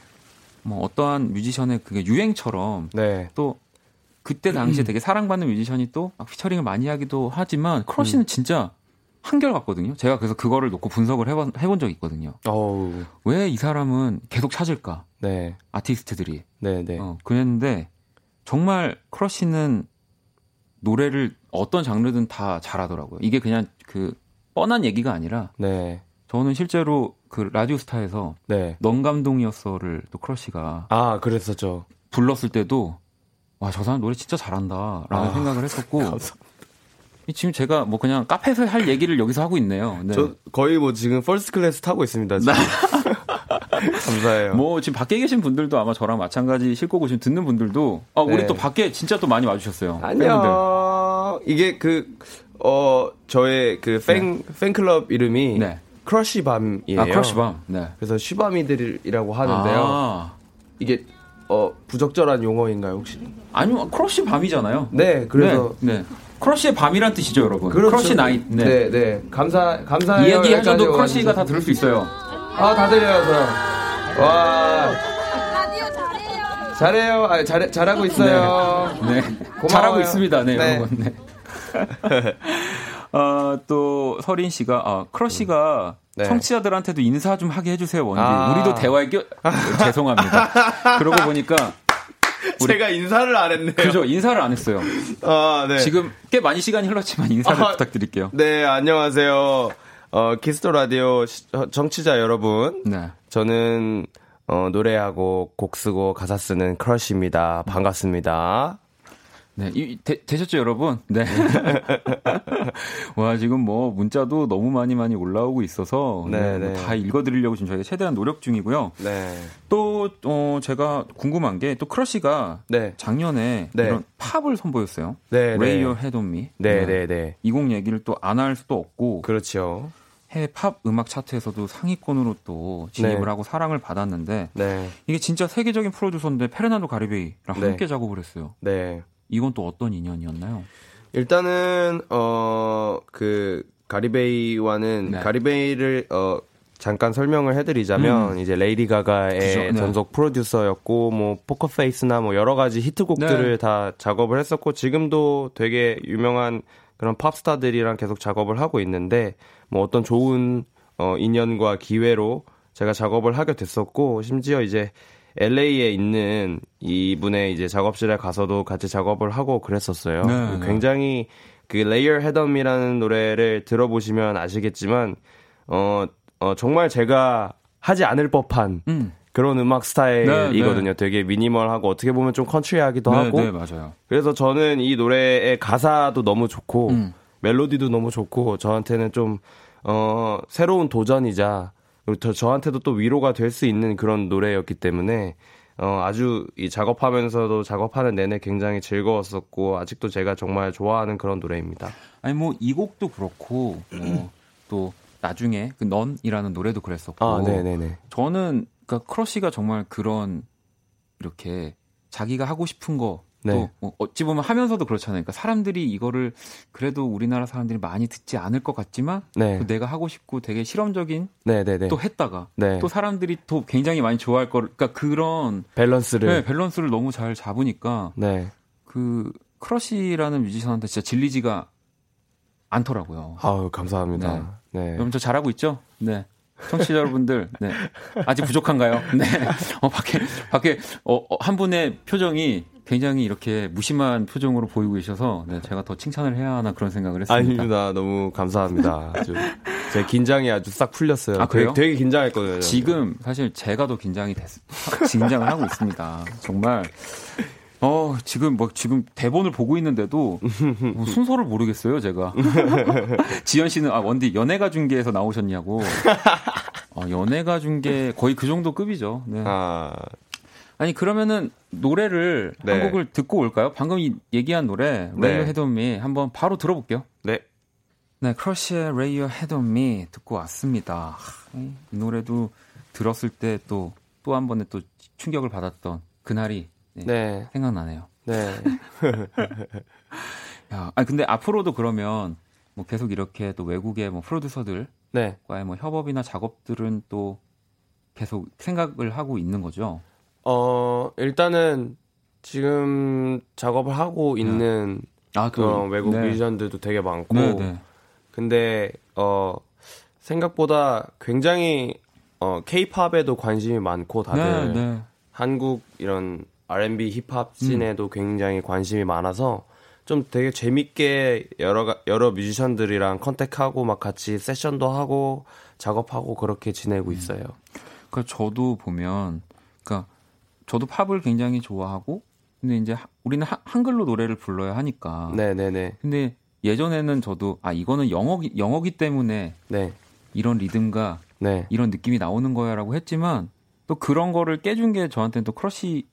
뭐 어떠한 뮤지션의 그게 유행처럼 네, 또 그때 당시에 되게 사랑받는 뮤지션이 또막 피처링을 많이 하기도 하지만 크러쉬는 진짜 한결 같거든요. 제가 그래서 그거를 놓고 분석을 해본, 해본 적이 있거든요. 왜 이 사람은 계속 찾을까? 네, 아티스트들이. 네, 네, 어, 그랬는데 정말 크러쉬는 노래를 어떤 장르든 다 잘하더라고요. 이게 그냥 그 뻔한 얘기가 아니라 네, 저는 실제로 그 라디오스타에서 네. 넌 감동이었어를 또 크러쉬가 아, 그랬었죠. 불렀을 때도 와 저 사람 노래 진짜 잘한다라는 아, 생각을 했었고 이 지금 제가 뭐 그냥 카페에서 할 얘기를 여기서 하고 있네요. 네. 저 거의 뭐 지금 first class 타고 있습니다. 지금. 감사해요. 뭐 지금 밖에 계신 분들도 아마 저랑 마찬가지실 거고 지금 듣는 분들도 아 우리 네. 또 밖에 진짜 또 많이 와주셨어요. 팬분들. 안녕. 이게 그, 어, 저의 그 팬, 팬클럽 이름이 네. 크러쉬 밤이에요. 아 크러쉬 밤. 네. 그래서 쉬밤이들이라고 하는데요. 아, 이게, 어, 부적절한 용어인가요, 혹시? 아니요 크러쉬 밤이잖아요. 네, 그래서. 네, 네. 크러쉬의 밤이란 뜻이죠, 여러분. 그렇죠. 크러쉬 night. 네. 네, 네. 감사, 감사해요. 이 얘기 하셔도 크러쉬가 다 와주셔서. 들을 수 있어요. 아, 다 들려요, 저. 와. 잘해요. 아, 잘, 잘하고 있어요. 네. 고마워요. 잘하고 있습니다, 네, 네. 여러분. 네. 어, 또 서린 씨가 아, 크러쉬가 네. 청취자들한테도 인사 좀 하게 해주세요, 뭔지. 아. 우리도 대화에 껴 죄송합니다. 그러고 보니까 제가 인사를 안 했네요. 그죠 인사를 안 했어요. 아, 네. 지금 꽤 많이 시간이 흘렀지만 인사를 아, 부탁드릴게요. 네, 안녕하세요. 어, 키스 더 라디오 시- 어, 청취자 여러분. 네. 저는 어, 노래하고 곡 쓰고 가사 쓰는 크러쉬입니다. 반갑습니다. 네, 이, 되, 되셨죠, 여러분? 네. 와, 지금 뭐, 문자도 너무 많이 많이 올라오고 있어서, 네, 네, 네. 뭐 다 읽어드리려고 지금 저희가 최대한 노력 중이고요. 네. 또, 어, 제가 궁금한 게, 또 크러쉬가 네. 작년에 네. 이런 팝을 선보였어요. 네, Lay 네. Me. 네, 네, 네. 이곡 얘기를 또 안 할 수도 없고, 그렇죠. 해외 팝 음악 차트에서도 상위권으로 또 진입을 네. 하고 사랑을 받았는데, 네. 이게 진짜 세계적인 프로듀서인데, 페르난도 가리베이랑 네. 함께 작업을 했어요. 네. 이건 또 어떤 인연이었나요? 일단은 어 그 가리베이와는 네. 가리베이를 어 잠깐 설명을 해드리자면 이제 레이디 가가의 음. 그죠, 네. 전속 프로듀서였고 뭐 포커페이스나 뭐 여러 가지 히트곡들을 네. 다 작업을 했었고 지금도 되게 유명한 그런 팝스타들이랑 계속 작업을 하고 있는데 뭐 어떤 좋은 어 인연과 기회로 제가 작업을 하게 됐었고 심지어 이제 LA에 있는 이분의 이제 작업실에 가서도 같이 작업을 하고 그랬었어요. 네, 네. 굉장히 그 Layer Head on Me라는 노래를 들어보시면 아시겠지만 어, 어 정말 제가 하지 않을 법한 음. 그런 음악 스타일이거든요. 되게 미니멀하고 어떻게 보면 좀 컨트리하기도 네, 하고 네, 맞아요. 그래서 저는 이 노래의 가사도 너무 좋고 음. 멜로디도 너무 좋고 저한테는 좀 어, 새로운 도전이자 저, 저한테도 또 위로가 될 수 있는 그런 노래였기 때문에 어, 아주 이 작업하면서도 작업하는 내내 굉장히 즐거웠었고 아직도 제가 정말 좋아하는 그런 노래입니다. 아니 뭐 이 곡도 그렇고 뭐 또 나중에 그 넌이라는 노래도 그랬었고 아, 네네네. 저는 그러니까 크러쉬가 정말 그런 이렇게 자기가 하고 싶은 거 네. 또 뭐 어찌 보면 하면서도 그렇잖아요. 그러니까 사람들이 이거를 그래도 우리나라 사람들이 많이 듣지 않을 것 같지만 네. 내가 하고 싶고 되게 실험적인 네, 네, 네. 또 했다가 네. 또 사람들이 또 굉장히 많이 좋아할 거 그러니까 그런 밸런스를 네, 밸런스를 너무 잘 잡으니까 그 크러쉬라는 뮤지션한테 진짜 질리지가 않더라고요. 아유 감사합니다. 네. 그럼 저 잘하고 있죠? 네. 청취자 여러분들, 네. 아직 부족한가요? 네. 어, 밖에, 밖에, 어, 어, 한 분의 표정이 굉장히 이렇게 무심한 표정으로 보이고 계셔서 네, 제가 더 칭찬을 해야 하나 그런 생각을 했습니다. 아닙니다. 너무 감사합니다. 아주 제 긴장이 아주 싹 풀렸어요. 아, 그래요? 되게, 되게 긴장했거든요. 지금 사실 제가 더 긴장이 됐, 긴장을 하고 있습니다. 정말 어, 지금 뭐 지금 대본을 보고 있는데도 뭐 순서를 모르겠어요, 제가. 지현 씨는 아, 원디 연예가 중계에서 나오셨냐고. 어, 연예가 중계 거의 그 정도 급이죠. 네. 아. 아니 그러면은 노래를 네. 한 곡을 듣고 올까요? 방금 얘기한 노래 네. Lay your head on me 한번 바로 들어볼게요. 네. 네, 크러쉬의 Lay your head on me 듣고 왔습니다. 이 노래도 들었을 때 또 또 한 번에 또 충격을 받았던 그날이 네, 네. 생각나네요. 네. 야, 아니 근데 앞으로도 그러면 뭐 계속 이렇게 또 외국의 뭐 프로듀서들과의 네. 뭐 협업이나 작업들은 또 계속 생각을 하고 있는 거죠. 어, 일단은 지금 작업을 하고 네. 있는 아, 그, 그런 외국 네. 뮤지션들도 되게 많고 네, 네. 근데 어 생각보다 굉장히 어 케이팝에도 관심이 많고 다들 네, 네. 한국 이런 R&B 힙합 씬에도 음. 굉장히 관심이 많아서 좀 되게 재밌게 여러 여러 뮤지션들이랑 컨택하고 막 같이 세션도 하고 작업하고 그렇게 지내고 음. 있어요. 그러니까 저도 보면 그러니까 저도 팝을 굉장히 좋아하고 근데 이제 우리는 하, 한글로 노래를 불러야 하니까. 네네네. 근데 예전에는 저도 아 이거는 영어기 영어기 때문에 네. 이런 리듬과 네. 이런 느낌이 나오는 거야라고 했지만 또 그런 거를 깨준 게 저한테는 또 크러쉬의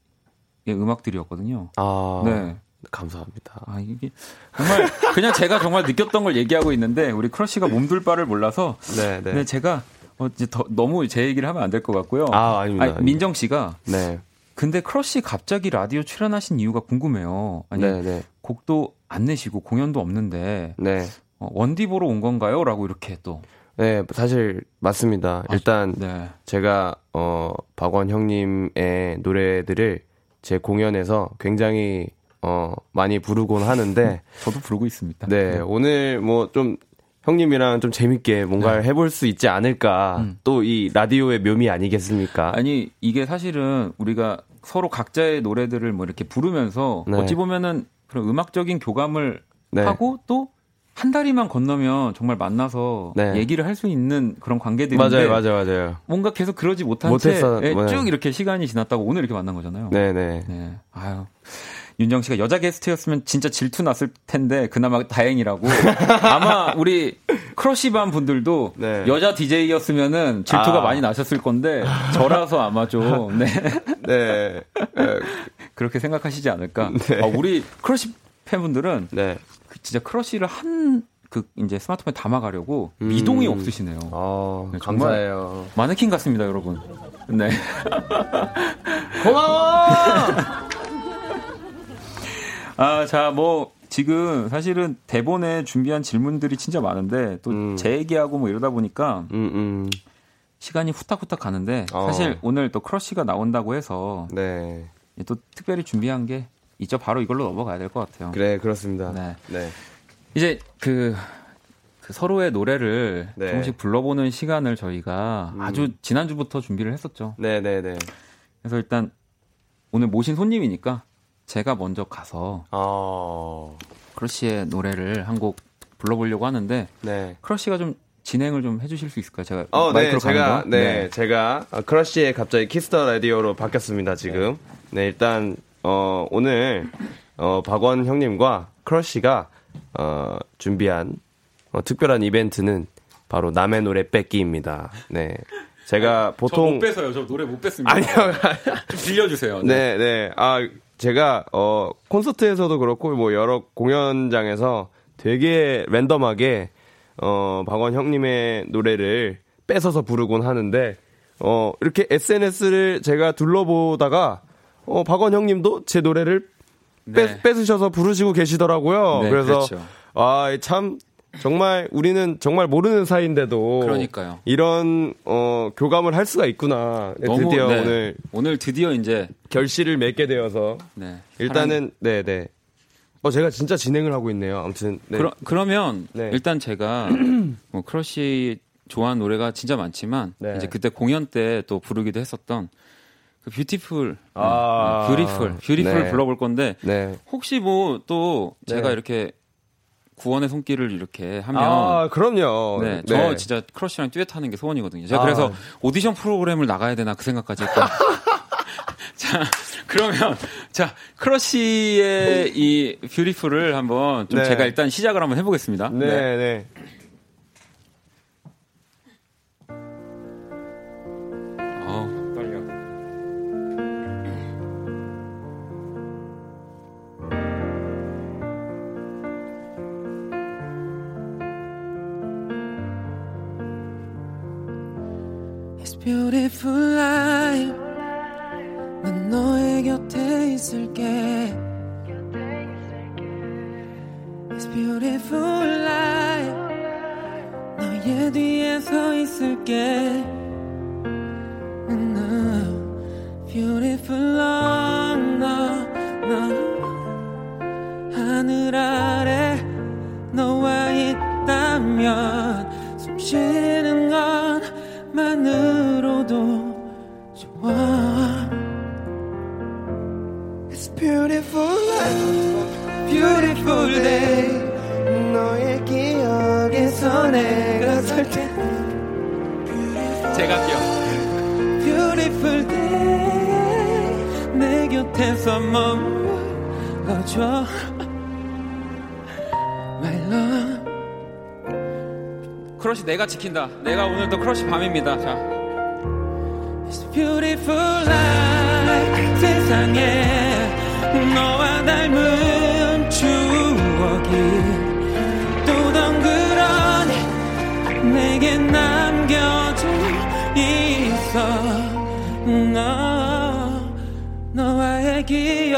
음악들이었거든요. 아. 네. 감사합니다. 아, 이게 정말 그냥 제가 정말 느꼈던 걸 얘기하고 있는데 우리 크러쉬가 몸둘 바를 몰라서 네, 네. 근 제가 어, 이제 더, 너무 제 얘기를 하면 안 될 것 같고요. 아, 아닙니다. 아니, 민정 씨가 네. 근데 크러쉬 갑자기 라디오 출연하신 이유가 궁금해요. 아니 네네. 네. 곡도 안 내시고 공연도 없는데 네. 어, 원디 보러 온 건가요?라고 이렇게 또. 네, 사실 맞습니다. 아, 일단 네. 제가 어 박원 형님의 노래들을 제 공연에서 굉장히 어 많이 부르곤 하는데 저도 부르고 있습니다. 네, 네. 오늘 뭐 좀 형님이랑 좀 재밌게 뭔가를 네. 해볼 수 있지 않을까. 음. 또이 라디오의 묘미 아니겠습니까? 아니, 이게 사실은 우리가 서로 각자의 노래들을 뭐 이렇게 부르면서 네. 어찌 보면은 그런 음악적인 교감을 네. 하고 또 한 다리만 건너면 정말 만나서 네. 얘기를 할 수 있는 그런 관계들인데 맞아요, 맞아요, 맞아요. 뭔가 계속 그러지 못한 채쭉 네. 이렇게 시간이 지났다고 오늘 이렇게 만난 거잖아요. 네, 네. 네. 아유. 윤정 씨가 여자 게스트였으면 진짜 질투 났을 텐데 그나마 다행이라고. 아마 우리 크러쉬반 분들도 네. 여자 DJ였으면은 질투가 아. 많이 나셨을 건데 저라서 아마 좀 네. 네. 그렇게 생각하시지 않을까. 네. 아, 우리 크러쉬 팬분들은 네. 그 진짜 크러쉬를 한 그 이제 스마트폰에 담아가려고 음. 미동이 없으시네요. 아, 네, 감사해요. 마네킹 같습니다, 여러분. 네. 고마워. 아, 자, 뭐, 지금 사실은 대본에 준비한 질문들이 진짜 많은데 또 제 음. 얘기하고 뭐 이러다 보니까 음, 음. 시간이 후딱후딱 가는데 어. 사실 오늘 또 크러쉬가 나온다고 해서 네. 또 특별히 준비한 게 있죠. 바로 이걸로 넘어가야 될 것 같아요. 그래, 그렇습니다. 네. 네. 이제 그, 그 서로의 노래를 네. 조금씩 불러보는 시간을 저희가 음. 아주 지난주부터 준비를 했었죠. 네, 네, 네. 그래서 일단 오늘 모신 손님이니까 제가 먼저 가서 어... 크러쉬의 노래를 한 곡 불러보려고 하는데 네. 크러쉬가 좀 진행을 좀 해주실 수 있을까요? 제가 어, 네, 마이크로 네, 제가 네, 네, 제가 크러쉬의 갑자기 키스 더 라디오로 바뀌었습니다. 지금 네, 네 일단 어, 오늘 어, 박원 형님과 크러쉬가 어, 준비한 어, 특별한 이벤트는 바로 남의 노래 뺏기입니다. 네. 제가 보통 못 뺏어요. 저 노래 못 뺏습니다. 아니요. 좀 빌려주세요. 네, 네. 네. 아 제가 어 콘서트에서도 그렇고 뭐 여러 공연장에서 되게 랜덤하게 어 박원 형님의 노래를 뺏어서 부르곤 하는데 어 이렇게 SNS를 제가 둘러보다가 어, 박원 형님도 제 노래를 네. 뺏, 으셔서 부르시고 계시더라고요. 네, 그래서 그렇죠. 아, 참 정말 우리는 정말 모르는 사이인데도 그러니까요. 이런 어 교감을 할 수가 있구나. 네, 너무, 드디어 네. 오늘 오늘 드디어 이제 결실을 맺게 되어서 네. 일단은 네, 네. 어 제가 진짜 진행을 하고 있네요. 아무튼 네. 그러, 그러면 네. 일단 제가 뭐 크러쉬 좋아하는 노래가 진짜 많지만 네. 이제 그때 공연 때 또 부르기도 했었던 그 Beautiful, 아~ Beautiful, Beautiful 네. 불러볼 건데 네. 혹시 뭐 또 제가 네. 이렇게 구원의 손길을 이렇게 하면 아 그럼요. 네, 저 네. 진짜 크러쉬랑 듀엣하는 게 소원이거든요. 제가 아. 그래서 오디션 프로그램을 나가야 되나 그 생각까지 했고. 자 그러면 자 크러쉬의 이 뷰티풀을 한번 좀 네. 제가 일단 시작을 한번 해보겠습니다. 네. 네. 네. Beautiful life 난 너의 곁에 있을게 It's beautiful life 너의 뒤에 서 있을게 내 곁에서 머물러줘. My love. 크러쉬 내가 지킨다. 내가 오늘도 크러쉬 밤입니다. 자. Beautiful life 세상에 너와 닮은 추억이 또 덩그러니 내게 남겨져 있어 너 기억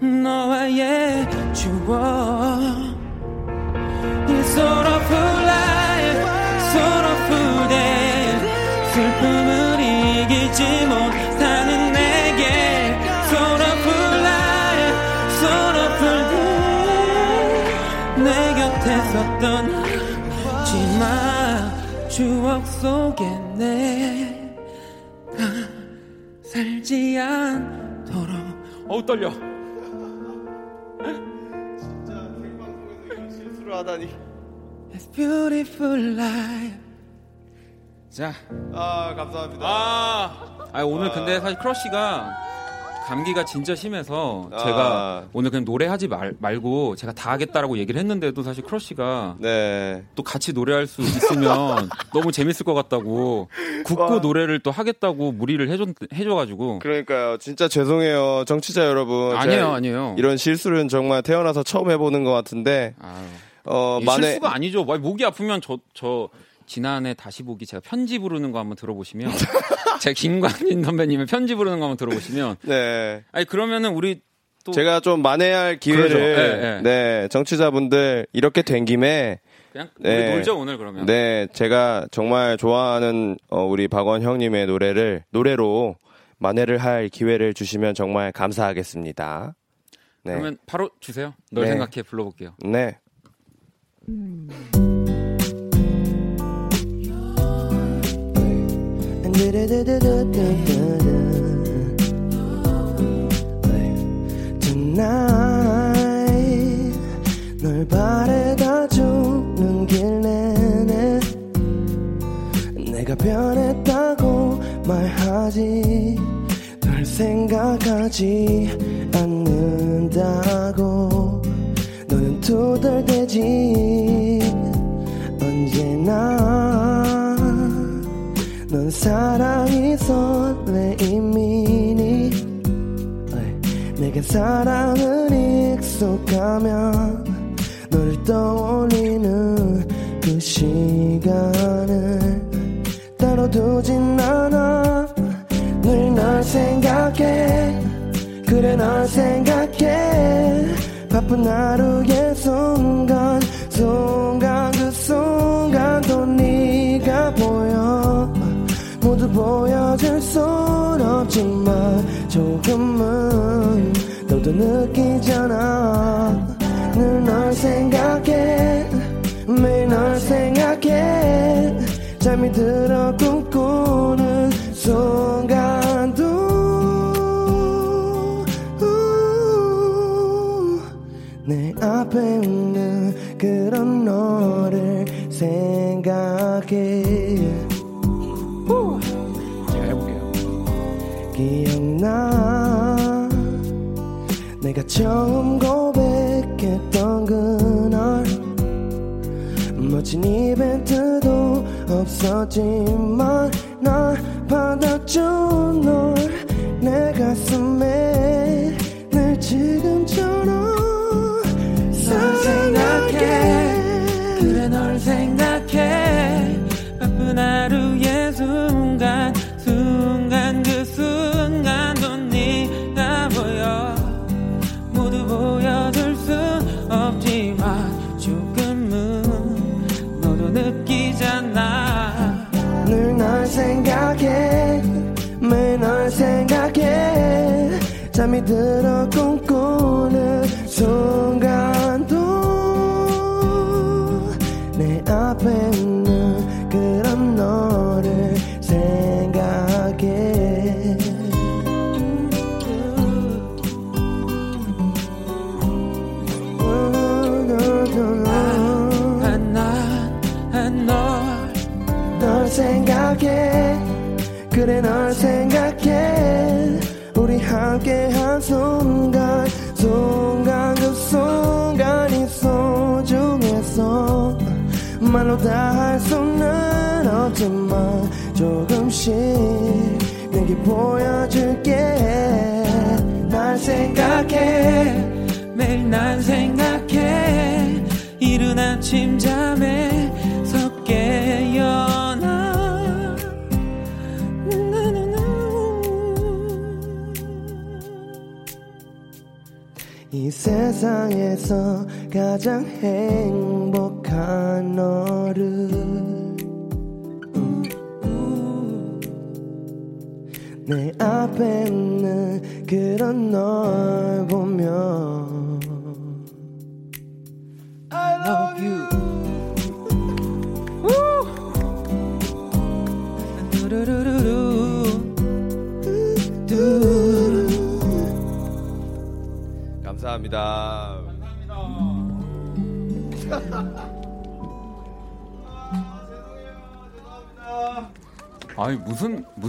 너와의 추억 It's sort of life, sort of day 슬픔을 이기지 못하는 내게 Sorrowful life, sorrowful day 내 곁에서 떠나지마 추억 속에 어우 떨려 진짜 생방송에서 이런 실수를 하다니 It's beautiful life 자. 아, 감사합니다. 아, 아 오늘 아. 근데 사실 크러쉬가 감기가 진짜 심해서 아. 제가 오늘 그냥 노래하지 말, 말고 제가 다 하겠다라고 얘기를 했는데도 사실 크러쉬가 네. 또 같이 노래할 수 있으면 너무 재밌을 것 같다고 굳고 와. 노래를 또 하겠다고 무리를 해줘, 해줘가지고 그러니까요 진짜 죄송해요 정치자 여러분 아니에요 아니에요 이런 실수는 정말 태어나서 처음 해보는 것 같은데 아유. 어, 만에... 실수가 아니죠. 목이 아프면 저, 저, 지난해 다시 보기 제가 편지 부르는 거 한번 들어보시면 제가 김광진 선배님의 편지 부르는 거 한번 들어보시면 네. 아니 그러면은 우리 또 제가 좀 만회할 할 기회를 네, 네. 네, 정치자분들 이렇게 된 김에 그냥 네, 놀죠 오늘 그러면. 네, 제가 정말 좋아하는 어, 우리 박원 형님의 노래를 노래로 만회를 할 기회를 주시면 정말 감사하겠습니다. 네. 그러면 바로 주세요. 널 네. 생각해 불러볼게요. 네. 음. Tonight 널 바래다 주는 길 내내 내가 변했다고 말하지 널 생각하지 않는다고 너는 투덜대지 언제나 넌 사랑이 설레임이니 내겐 사랑은 익숙하면 너를 떠올리는 그 시간을 따로 두진 않아 늘 나. 생각해. 그래 널 생각해. 바쁜 하루의 순간 순간 그 순간도 네가 보여 모두 보여줄 순 없지만 조금은 너도 느끼잖아. 늘 널 생각해. 매일 널 생각해. 잠이 들어 꿈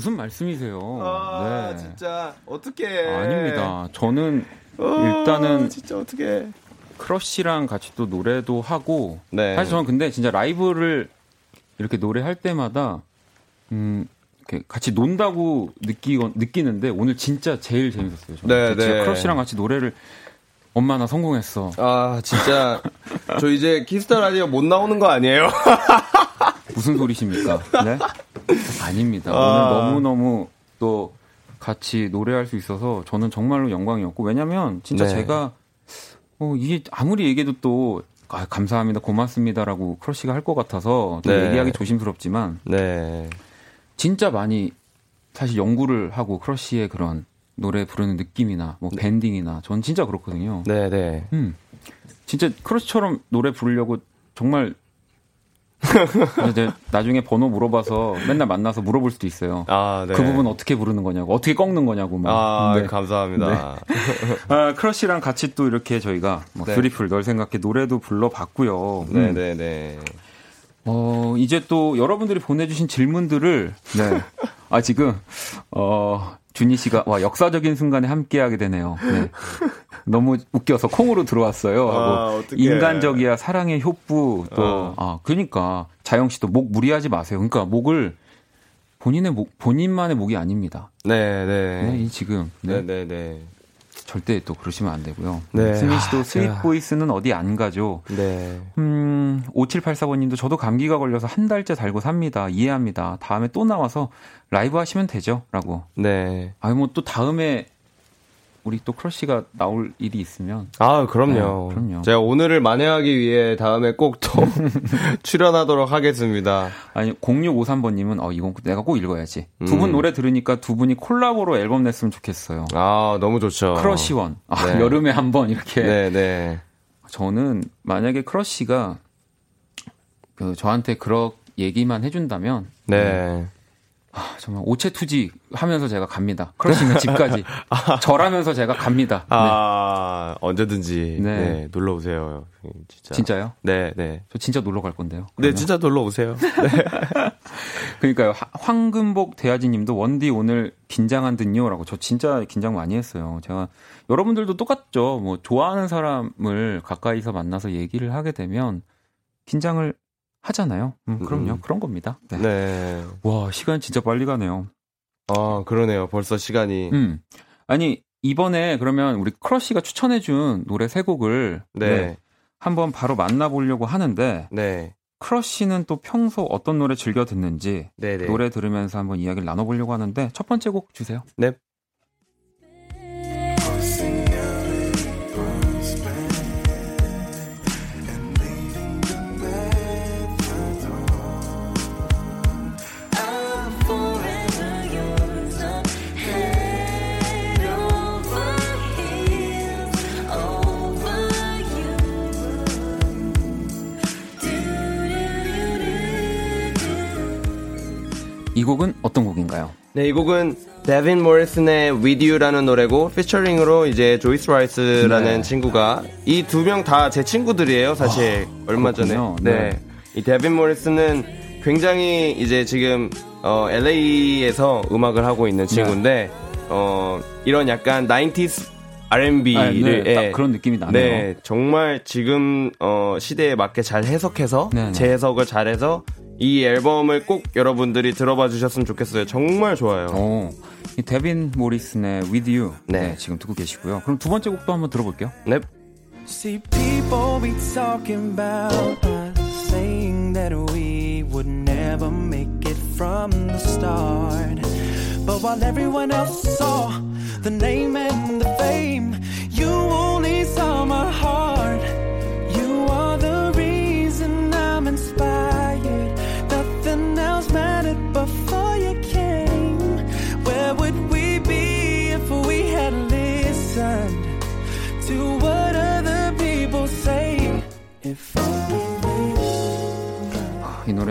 무슨 말씀이세요? 아 네. 진짜 어떻게? 아닙니다. 저는 어, 일단은 진짜 어떻게? 크러쉬랑 같이 또 노래도 하고 네. 사실 저는 근데 진짜 라이브를 이렇게 노래할 때마다 음 이렇게 같이 논다고 느끼 느끼는데 오늘 진짜 제일 재밌었어요. 저는. 네, 제가 네. 크러쉬랑 같이 노래를 엄마 나 성공했어. 아 진짜 저 이제 키스 더 라디오 못 나오는 거 아니에요? 무슨 소리십니까? 네? 아닙니다. 아. 오늘 너무너무 또 같이 노래할 수 있어서 저는 정말로 영광이었고 왜냐면 진짜 네. 제가 어 이게 아무리 얘기해도 또 아, 감사합니다, 고맙습니다라고 크러쉬가 할 것 같아서 또 네. 얘기하기 조심스럽지만 네. 진짜 많이 사실 연구를 하고 크러쉬의 그런 노래 부르는 느낌이나 뭐 밴딩이나 전 진짜 그렇거든요. 네, 네. 음. 진짜 크러쉬처럼 노래 부르려고 정말 나중에 번호 물어봐서 맨날 만나서 물어볼 수도 있어요. 아, 네. 그 부분 어떻게 부르는 거냐고, 어떻게 꺾는 거냐고 막. 아, 네. 감사합니다. 아, 크러쉬랑 같이 또 이렇게 저희가 뭐 네. Beautiful 널 생각해 노래도 불러봤고요. 네, 음. 네, 네. 어, 이제 또 여러분들이 보내주신 질문들을 네. 아 지금 어 준희 씨가 와 역사적인 순간에 함께하게 되네요. 네. 너무 웃겨서 콩으로 들어왔어요. 아. 인간적이야 사랑의 효부 또 어. 아 그러니까 자영 씨도 목 무리하지 마세요. 그러니까 목을 본인의 목 본인만의 목이 아닙니다. 네, 네, 네. 이 지금 네, 네, 네, 네. 절대 또 그러시면 안 되고요. 네. 승민 아, 씨도 sweet 제가- voice는 어디 안 가죠. 네. 음, 음, 5784번님도 저도 감기가 걸려서 한 달째 달고 삽니다. 이해합니다. 다음에 또 나와서 라이브 하시면 되죠. 라고. 네. 아니, 뭐 또 다음에 우리 또 크러쉬가 나올 일이 있으면. 아, 그럼요. 네, 그럼요. 제가 오늘을 만회하기 위해 다음에 꼭 또 출연하도록 하겠습니다. 아니, 0653번님은, 어, 이건 내가 꼭 읽어야지. 두분 음. 노래 들으니까 두 분이 콜라보로 앨범 냈으면 좋겠어요. 아, 너무 좋죠. 크러쉬원. 아, 네. 여름에 한 번 이렇게. 네, 네. 저는 만약에 크러쉬가 그 저한테 그런 얘기만 해준다면 네. 아, 정말 오체투지 하면서 제가 갑니다. 크러쉬는 집까지 절하면서 제가 갑니다. 아, 언제든지 네. 네. 놀러 오세요. 진짜. 네. 진짜요? 네, 네. 저 진짜 놀러 갈 건데요. 네, 그러면. 진짜 놀러 오세요. 그러니까요. 하- 황금복 대하지님도 원디 오늘 긴장한 듯요라고 저 진짜 긴장 많이 했어요. 제가 여러분들도 똑같죠. 뭐 좋아하는 사람을 가까이서 만나서 얘기를 하게 되면 긴장을 하잖아요. 음, 그럼요. 음. 그런 겁니다. 네. 네. 와 시간 진짜 빨리 가네요. 아, 그러네요. 벌써 시간이. 음. 아니 이번에 그러면 우리 크러쉬가 추천해준 노래 세 곡을 네. 한번 바로 만나보려고 하는데 네. 크러쉬는 또 평소 어떤 노래 즐겨 듣는지 네, 네. 노래 들으면서 한번 이야기를 나눠보려고 하는데 첫 번째 곡 주세요. 네. 이 곡은 어떤 곡인가요? 네, 이 곡은 데빈 모리슨의 With You라는 노래고 피처링으로 이제 조이스 라이스라는 네. 친구가 이 두 명 다 제 친구들이에요, 사실. 얼마 전에. 그렇군요. 네. 네. 이 데빈 모리슨은 굉장히 이제 지금 어 LA에서 음악을 하고 있는 친구인데 어 이런 약간 90s R&B를 네, 딱 그런 느낌이 나네요. 네, 정말 지금 어 시대에 맞게 잘 해석해서 네, 네. 재해석을 잘해서 이 앨범을 꼭 여러분들이 들어봐 주셨으면 좋겠어요. 정말 좋아요. 오, 이 데빈 모리슨의 With You 네. 네, 지금 듣고 계시고요. 그럼 두 번째 곡도 한번 들어볼게요. 네. See, people be talking about us, saying that we would never make it from the start. But while everyone else saw the name and the fame,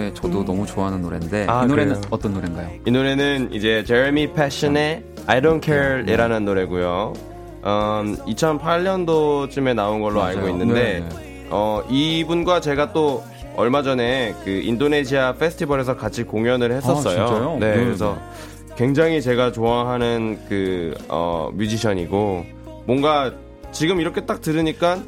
노래 저도 너무 좋아하는 노래인데 아, 이 노래는 그래요? 어떤 노래인가요? 이 노래는 이제 제레미 패션의 I Don't Care이라는 노래고요. 음, 2008년도쯤에 나온 걸로 맞아요. 알고 있는데 네, 어, 이분과 제가 또 얼마 전에 그 인도네시아 페스티벌에서 같이 공연을 했었어요. 아? 네, 네, 그래서 굉장히 제가 좋아하는 그 어, 뮤지션이고 뭔가 지금 이렇게 딱 들으니까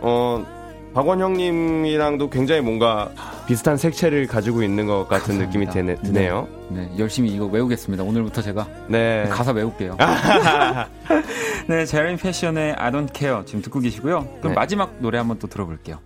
어 박원 형님이랑도 굉장히 뭔가 비슷한 색채를 가지고 있는 것 같은 느낌이 드네, 드네요. 네, 열심히 이거 외우겠습니다. 오늘부터 제가 네. 가사 외울게요. 네, 제레미 패션의 I Don't Care 지금 듣고 계시고요. 그럼 네. 마지막 노래 한번 또 들어볼게요.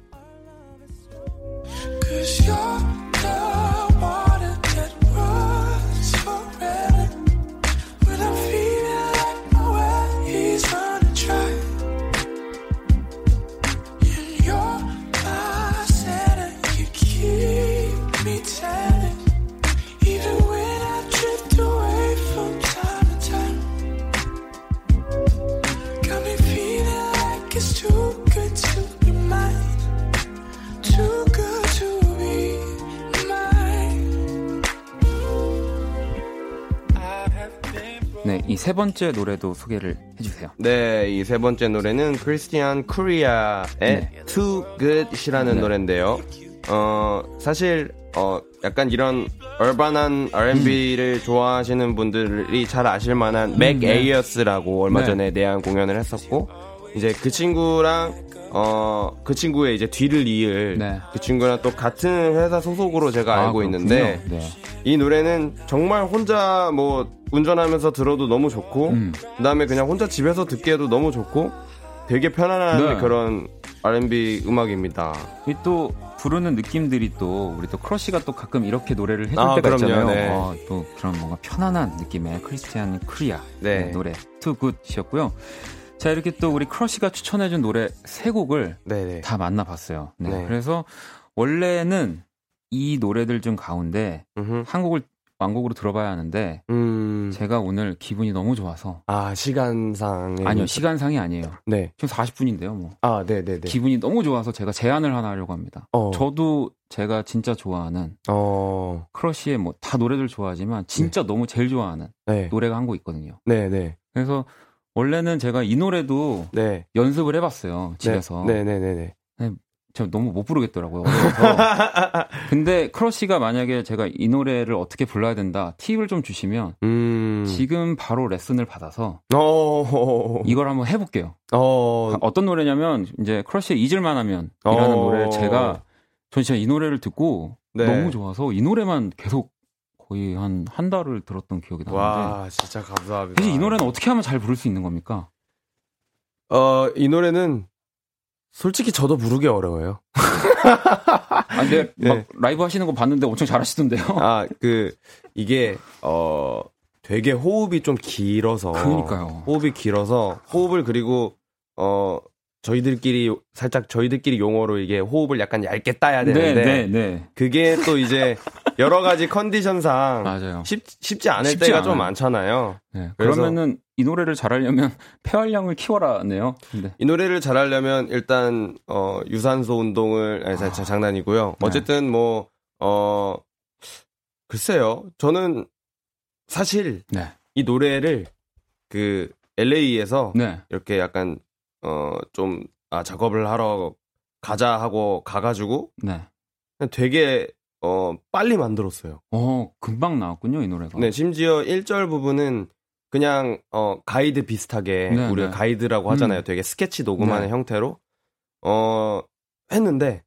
네, 이 세 번째 노래도 소개를 해주세요. 네, 이 세 번째 노래는 크리스티안 쿠리아의 네. Too Good이라는 네. 노래인데요. 어, 사실 어, 약간 이런 얼반한 R&B를 좋아하시는 분들이 잘 아실 만한 맥 네. 에이어스라고 얼마 네. 전에 내한 공연을 했었고 이제 그 친구랑 어, 그 친구의 이제 뒤를 이을 네. 그 친구랑 또 같은 회사 소속으로 제가 아, 알고 그렇군요. 있는데 네. 이 노래는 정말 혼자 뭐 운전하면서 들어도 너무 좋고 음. 그다음에 그냥 혼자 집에서 듣기에도 너무 좋고 되게 편안한 네. 그런 R&B 음악입니다. 이또 부르는 느낌들이 또 우리 또 크러쉬가 또 가끔 이렇게 노래를 해줄 아, 때가 그럼요, 있잖아요. 네. 어, 또 그런 뭔가 편안한 느낌의 크리스티안 쿠리아 네. 네, 노래 Too Good이었고요. 자 이렇게 또 우리 크러쉬가 추천해준 노래 세 곡을 네네. 다 만나봤어요. 네. 네. 그래서 원래는 이 노래들 중 가운데 음흠. 한 곡을 완곡으로 들어봐야 하는데 음. 제가 오늘 기분이 너무 좋아서 아 시간상 아니요 시간상이 아니에요. 네. 지금 40분인데요. 뭐 아 네네네. 기분이 너무 좋아서 제가 제안을 하나 하려고 합니다. 어. 저도 제가 진짜 좋아하는 어. 크러쉬의 뭐 다 노래들 좋아하지만 진짜 너무 제일 좋아하는 네. 노래가 한 곡 있거든요. 네네. 그래서 원래는 제가 이 노래도 네. 연습을 해봤어요 집에서. 네네네네. 제가 너무 못 부르겠더라고요. 어려워서. 근데 크러쉬가 만약에 제가 이 노래를 어떻게 불러야 된다 팁을 좀 주시면 음. 지금 바로 레슨을 받아서 어. 이걸 한번 해볼게요. 어. 어떤 노래냐면 이제 크러쉬의 잊을만 하면 이라는 어. 노래를 제가 전 진짜 이 노래를 듣고 네. 너무 좋아서 이 노래만 계속 거의 한한 달을 들었던 기억이 나는데 와 진짜 감사합니다. 사실 이 노래는 어떻게 하면 잘 부를 수 있는 겁니까? 어, 이 노래는 솔직히 저도 부르기 어려워요. 아, 근데 네. 막 라이브 하시는 거 봤는데 엄청 잘하시던데요. 아, 그 이게 어 되게 호흡이 좀 길어서 그러니까요. 호흡이 길어서 호흡을 그리고 어 저희들끼리 살짝 저희들끼리 용어로 이게 호흡을 약간 얇게 따야 네, 되는데 네, 네. 그게 또 이제 여러 가지 컨디션상 맞아요. 쉽, 쉽지 않을 쉽지 때가 좀 않아요. 많잖아요. 네. 그러면은 이 노래를 잘하려면 폐활량을 키워라네요. 근데 이 노래를 잘하려면 일단 어 유산소 운동을 아니 자, 장난이고요. 네. 어쨌든 뭐 어 글쎄요. 저는 사실 네. 이 노래를 그 LA에서 네. 이렇게 약간 어좀 아, 작업을 하러 가자 하고 가가지고 네. 되게 어 빨리 만들었어요. 어, 금방 나왔군요, 이 노래가. 네, 심지어 1절 부분은 그냥 어 가이드 비슷하게 네, 우리가 네. 가이드라고 하잖아요. 음. 되게 스케치 녹음하는 네. 형태로 어 했는데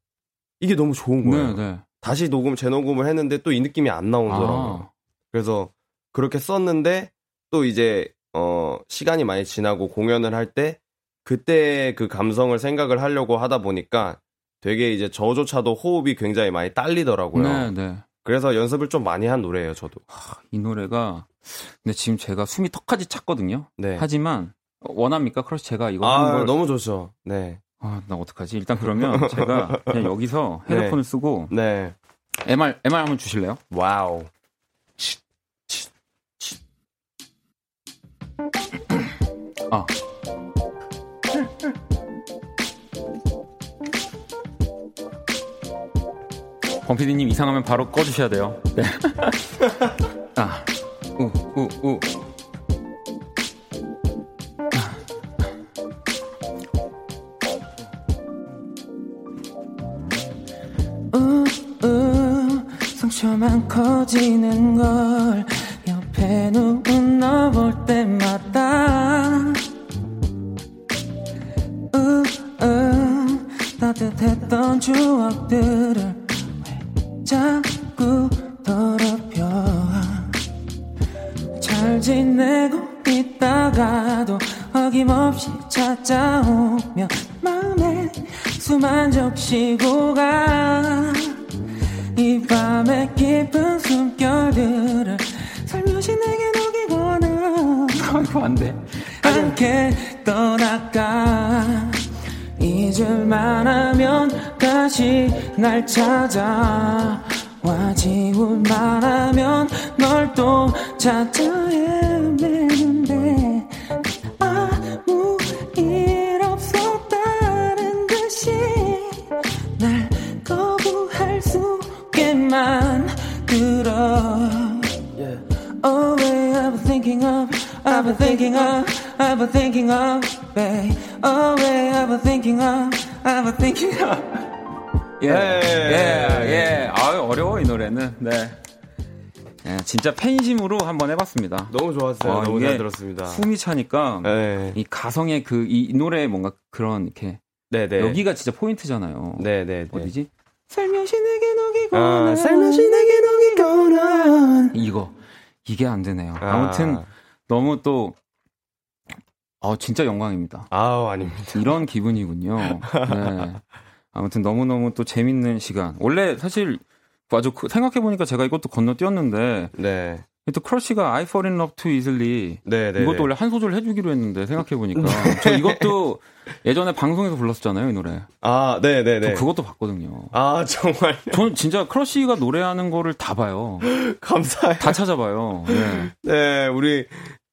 이게 너무 좋은 거예요. 네, 네. 다시 녹음 재녹음을 했는데 또 이 느낌이 안 나오더라고요. 아, 그래서 그렇게 썼는데 또 이제 어 시간이 많이 지나고 공연을 할 때 그때 그 감성을 생각을 하려고 하다 보니까 되게 이제 저조차도 호흡이 굉장히 많이 딸리더라고요. 네, 네. 그래서 연습을 좀 많이 한 노래예요, 저도. 이 노래가 근데 지금 제가 숨이 턱까지 찼거든요. 네. 하지만 원합니까? 크러쉬 제가 이거 아, 걸 너무 좋죠. 네. 아, 나 어떡하지? 일단 그러면 제가 그냥 여기서 네. 헤드폰을 쓰고 네. MR MR 한번 주실래요? wow. 아. 범피디님 이상하면 바로 꺼주셔야 돼요. 네. 아, 우, 우, 우. 마음에 수만 적시고 가 이 밤의 깊은 숨결들을 살며시 내게 녹이거나 아이고, 안 돼. 않게 떠나가 잊을만 하면 다시 날 찾아. 와 지울만 하면 널 또 찾아. 헤 I've been thinking of, I've been thinking of, babe. Oh, way I've been thinking of, I've been thinking of. 예, 예. 예, 예. 아유, 어려워, 이 노래는. 네. 예, 진짜 팬심으로 한번 해봤습니다. 너무 좋았어요. 아, 너무 잘 들었습니다. 숨이 차니까 네. 이 가성의 그 이 노래에 뭔가 그런 이렇게 네네. 여기가 진짜 포인트잖아요. 네네. 어디지? 살며시 내게 녹이거나. 아, 살며시 내게 녹이거나. 이거 이게 안 되네요. 아. 아무튼 너무 또 어, 진짜 영광입니다. 아우, 아닙니다. 이런 기분이군요. 네. 아무튼 너무너무 또 재밌는 시간. 원래 사실 아주 생각해 보니까 제가 이것도 건너뛰었는데 네. 또 크러쉬가 I Fall in Love Too Easily 네, 네. 이것도 네. 원래 한 소절 해주기로 했는데 생각해 보니까 저 이것도 예전에 방송에서 불렀었잖아요 이 노래. 아, 네, 네, 네. 저 그것도 봤거든요. 아, 정말 저는 진짜 크러쉬가 노래하는 거를 다 봐요. 감사해요. 다 찾아봐요. 네. 네, 우리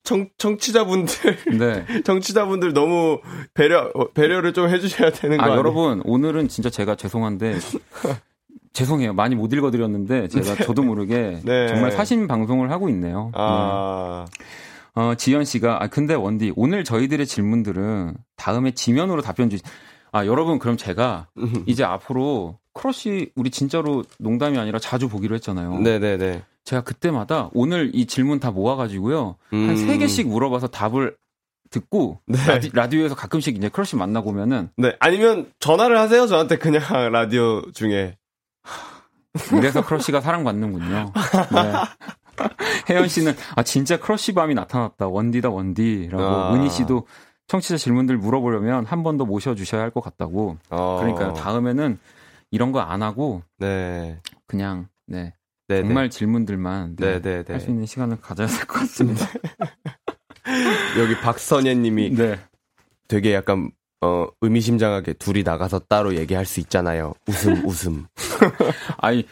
청, 청취자분들, 네. 청취자분들 너무 배려, 어, 배려를 좀 해주셔야 되는 거 아? 여러분, 오늘은 진짜 제가 죄송한데, 죄송해요. 많이 못 읽어드렸는데, 제가 저도 모르게 네. 정말 사심 방송을 하고 있네요. 아, 네. 어, 지연 씨가, 아, 근데 원디, 오늘 저희들의 질문들은 다음에 지면으로 답변 주시, 아, 여러분, 그럼 제가 이제 앞으로 크러쉬, 우리 진짜로 농담이 아니라 자주 보기로 했잖아요. 네네네. 제가 그때마다 오늘 이 질문 다 모아가지고요. 한 음. 세 개씩 물어봐서 답을 듣고, 네. 라디, 라디 오에서 가끔씩 이제 크러쉬 만나고 오면은, 네, 아니면 전화를 하세요, 저한테 그냥 라디오 중에. 이래서 크러쉬가 사랑받는군요. 네. 혜연 씨는 아 진짜 크러쉬 밤이 나타났다. 원디다 원디라고. 아. 은희 씨도 청취자 질문들 물어보려면 한 번 더 모셔주셔야 할 것 같다고. 어. 그러니까요. 다음에는 이런 거 안 하고 네. 그냥 네 네, 정말 질문들만 네, 네, 네. 할수 있는 시간을 가져야 될 것 같습니다. 여기 박선예 님이 네. 되게 약간 어 의미심장하게 둘이 나가서 따로 얘기할 수 있잖아요. 웃음 웃음. 아니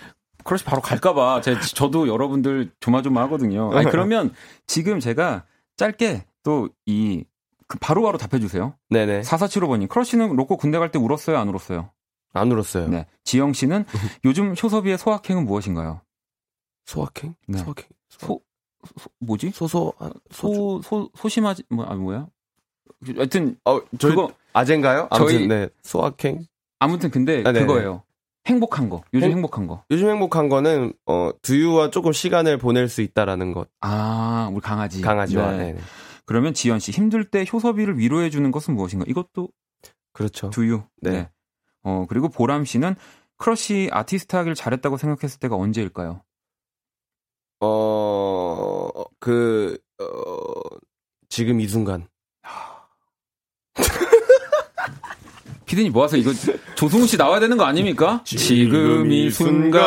크러쉬 바로 갈까봐 제 저도 여러분들 조마조마하거든요. 아니 그러면 지금 제가 짧게 또이 그 바로바로 답해주세요. 네네. 4475번님, 크러쉬는 로꼬 군대 갈 때 울었어요? 안 울었어요? 안 울었어요. 네. 지영 씨는 요즘 효섭이의 소확행은 무엇인가요? 소확행? 네. 소확행. 소, 소 뭐지? 소소 아. 소, 소, 소심하지, 뭐, 아, 뭐야? 하여튼, 어, 저희 그거, 아젠가요? 아무튼 저희- 네. 소확행. 아무튼 근데 아, 네네. 그거예요. 행복한 거. 요즘 행- 행복한 거. 요즘 행복한 거는 어 두유와 조금 시간을 보낼 수 있다라는 것. 아, 우리 강아지. 강아지와. 네. 네. 그러면 지연 씨, 힘들 때 효섭이를 위로해 주는 것은 무엇인가? 이것도 그렇죠. 두유. 네. 어, 그리고 보람 씨는 크러쉬 아티스트 하길 잘했다고 생각했을 때가 언제일까요? 어, 그, 어, 지금 이 순간. 피디님 모아서 이거 조승우 씨 나와야 되는 거 아닙니까? 지금 이 순간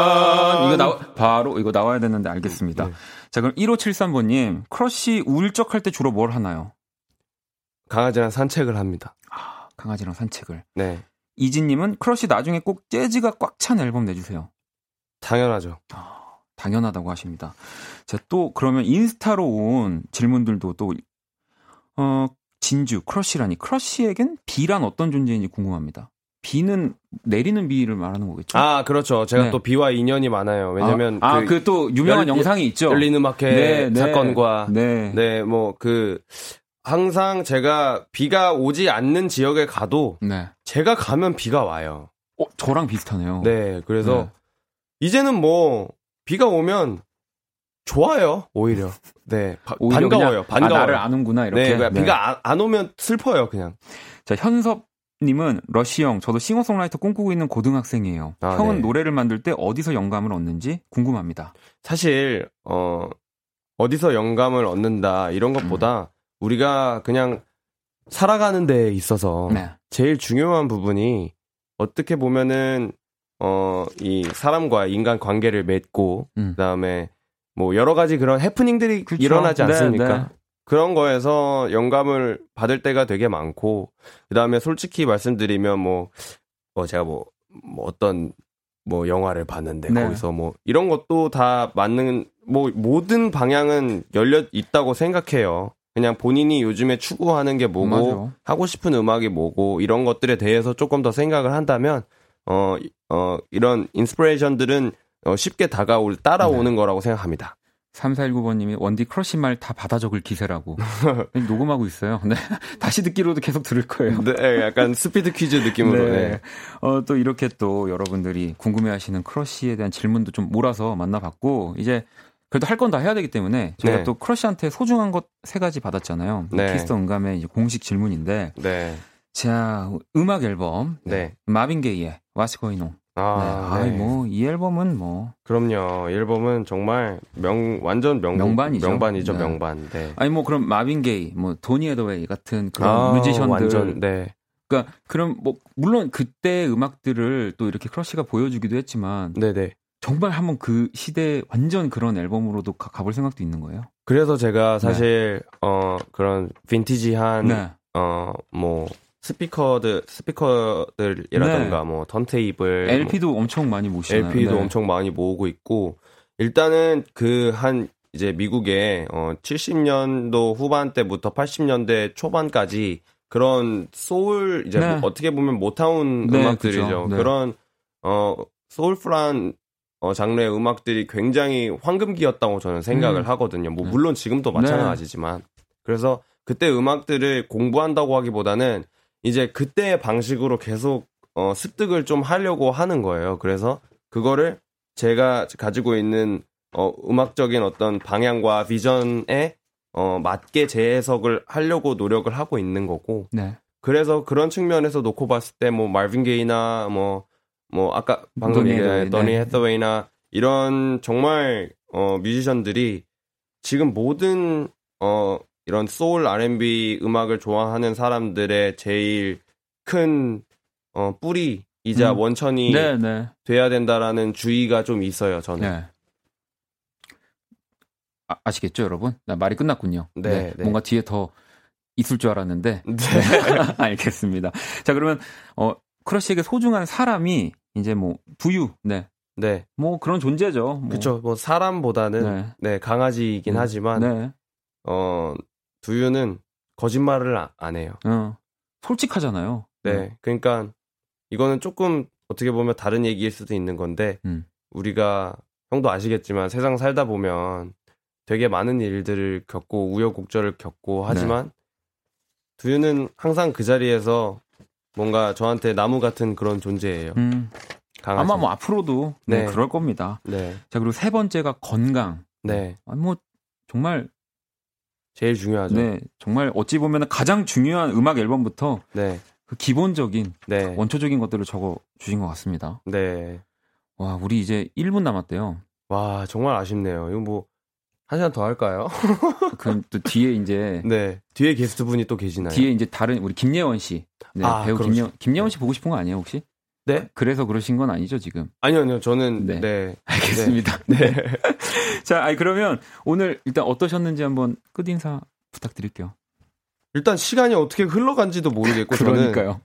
이거 나 바로 이거 나와야 되는데 알겠습니다. 네. 자 그럼 1573번님 크러쉬 울적할 때 주로 뭘 하나요? 강아지랑 산책을 합니다. 강아지랑 산책을. 네. 이진님은 크러쉬 나중에 꼭 재즈가 꽉 찬 앨범 내주세요. 당연하죠. 당연하다고 하십니다. 자 또 그러면 인스타로 온 질문들도 또 어, 진주 크러쉬라니 크러쉬에겐 비란 어떤 존재인지 궁금합니다. 비는 내리는 비를 말하는 거겠죠? 아, 그렇죠. 제가 네. 또 비와 인연이 많아요. 왜냐면. 아 그또 유명한 열- 영상이 있죠. 열린 음악회 사건과. 네. 네, 뭐, 그, 항상 제가 비가 오지 않는 지역에 가도 네. 제가 가면 비가 와요. 어, 저랑 비슷하네요. 네, 그래서 네. 이제는 뭐, 비가 오면 좋아요, 오히려. 네, 바- 오히려 반가워요, 그냥, 반가워요. 아, 나를 아는구나 이렇게. 네, 네. 비가 안, 안 오면 슬퍼요, 그냥. 자 현섭 님은 러시 형, 저도 싱어송라이터 꿈꾸고 있는 고등학생이에요. 아, 형은 네. 노래를 만들 때 어디서 영감을 얻는지 궁금합니다. 사실 어 어디서 영감을 얻는다 이런 것보다 우리가 그냥 살아가는 데 있어서 네. 제일 중요한 부분이 어떻게 보면은 어 이 사람과 인간 관계를 맺고 음. 그 다음에 뭐 여러 가지 그런 해프닝들이 그쵸. 일어나지 네, 않습니까? 네. 그런 거에서 영감을 받을 때가 되게 많고 그 다음에 솔직히 말씀드리면 뭐, 뭐 제가 뭐, 뭐 어떤 뭐 영화를 봤는데 네. 거기서 뭐 이런 것도 다 맞는 뭐 모든 방향은 열려 있다고 생각해요. 그냥 본인이 요즘에 추구하는 게 뭐고 맞아. 하고 싶은 음악이 뭐고 이런 것들에 대해서 조금 더 생각을 한다면 어, 이- 어 이런 인스피레이션들은 어, 쉽게 다가올 따라오는 네. 거라고 생각합니다. 3419번님이 원디 크러쉬 말 다 받아 적을 기세라고 녹음하고 있어요. 네. 다시 듣기로도 계속 들을 거예요. 네, 약간 스피드 퀴즈 느낌으로. 네. 어, 또 이렇게 또 여러분들이 궁금해 하시는 크러쉬에 대한 질문도 좀 몰아서 만나봤고 이제 그래도 할 건 다 해야 되기 때문에 저희가 네. 또 크러쉬한테 소중한 것 세 가지 받았잖아요. 네. Kiss the 음감의 공식 질문인데 네. 자 음악 앨범 네. 마빈 게이의 What's Going On. 아, 네. 네. 아이 뭐이 앨범은 뭐 그럼요. 이 앨범은 정말 명 완전 명 명반이죠. 명반이죠, 네. 명반. 네. 아니 뭐 그럼 마빈 게이, 뭐 도니 에더웨이 같은 그런 아, 뮤지션들 완전 네. 그러니까 그럼 뭐 물론 그때 음악들을 또 이렇게 크러쉬가 보여주기도 했지만 네네. 정말 한번 그 시대 완전 그런 앨범으로도 가, 가볼 생각도 있는 거예요. 그래서 제가 사실 어 그런 빈티지한 네. 어뭐 스피커들 스피커들이라던가 뭐 턴테이블 LP도 엄청 많이 모시잖아요. LP도 네. 엄청 많이 모으고 있고 일단은 그 한 이제 미국의 어 70년도 후반 때부터 80년대 초반까지 그런 소울 이제 네. 뭐 어떻게 보면 모타운 네, 음악들이죠. 네. 그런 어 소울풀한 어 장르의 음악들이 굉장히 황금기였다고 저는 생각을 음. 하거든요. 뭐 네. 물론 지금도 마찬가지지만 그래서 그때 음악들을 공부한다고 하기보다는 이제 그때의 방식으로 계속 어, 습득을 좀 하려고 하는 거예요. 그래서 그거를 제가 가지고 있는 어, 음악적인 어떤 방향과 비전에 어, 맞게 재해석을 하려고 노력을 하고 있는 거고. 네. 그래서 그런 측면에서 놓고 봤을 때 뭐 말빈 게이나 뭐뭐 아까 방금 해서웨이, 더니 네. 해서웨이나 이런 정말 어 뮤지션들이 지금 모든 어 이런 소울 R&B 음악을 좋아하는 사람들의 제일 큰 어, 뿌리이자 음. 원천이 네, 네. 돼야 된다라는 주의가 좀 있어요, 저는. 네. 아, 아시겠죠, 여러분? 나 말이 끝났군요. 네, 네. 뭔가 뒤에 더 있을 줄 알았는데. 네. 알겠습니다. 자, 그러면 어 크러쉬에게 소중한 사람이 이제 뭐 부유, 네, 네. 뭐 그런 존재죠. 뭐. 그렇죠. 뭐 사람보다는 네. 네, 강아지이긴 음, 하지만 네, 어 두유는 거짓말을 아- 안 해요. 어, 솔직하잖아요. 네. 그러니까 이거는 조금 어떻게 보면 다른 얘기일 수도 있는 건데 음. 우리가 형도 아시겠지만 세상 살다 보면 되게 많은 일들을 겪고 우여곡절을 겪고 하지만 두유는 항상 그 자리에서 뭔가 저한테 나무 같은 그런 존재예요. 음. 아마 뭐 앞으로도 네, 네. 그럴 겁니다. 네. 자, 그리고 세 번째가 건강. 네. 아, 뭐 정말 제일 중요하죠. 네. 네, 정말 어찌 보면 가장 중요한 음악 앨범부터 네. 그 기본적인 네. 원초적인 것들을 적어 주신 것 같습니다. 네. 와, 우리 이제 1분 남았대요. 와, 정말 아쉽네요. 이거 뭐 한 시간 더 할까요? 그또 뒤에 이제 네. 뒤에 게스트 분이 또 계시나요? 뒤에 이제 다른 우리 김예원 씨. 네, 아, 배우 김예원 김예원 씨 보고 싶은 거 아니에요, 혹시? 네? 그래서 그러신 건 아니죠, 지금. 아니요, 아니요. 저는 네. 네. 알겠습니다. 네. 네. 자, 아니 그러면 오늘 일단 어떠셨는지 한번 끝 인사 부탁드릴게요. 일단 시간이 어떻게 흘러간지도 모르겠고 저는 그러니까요.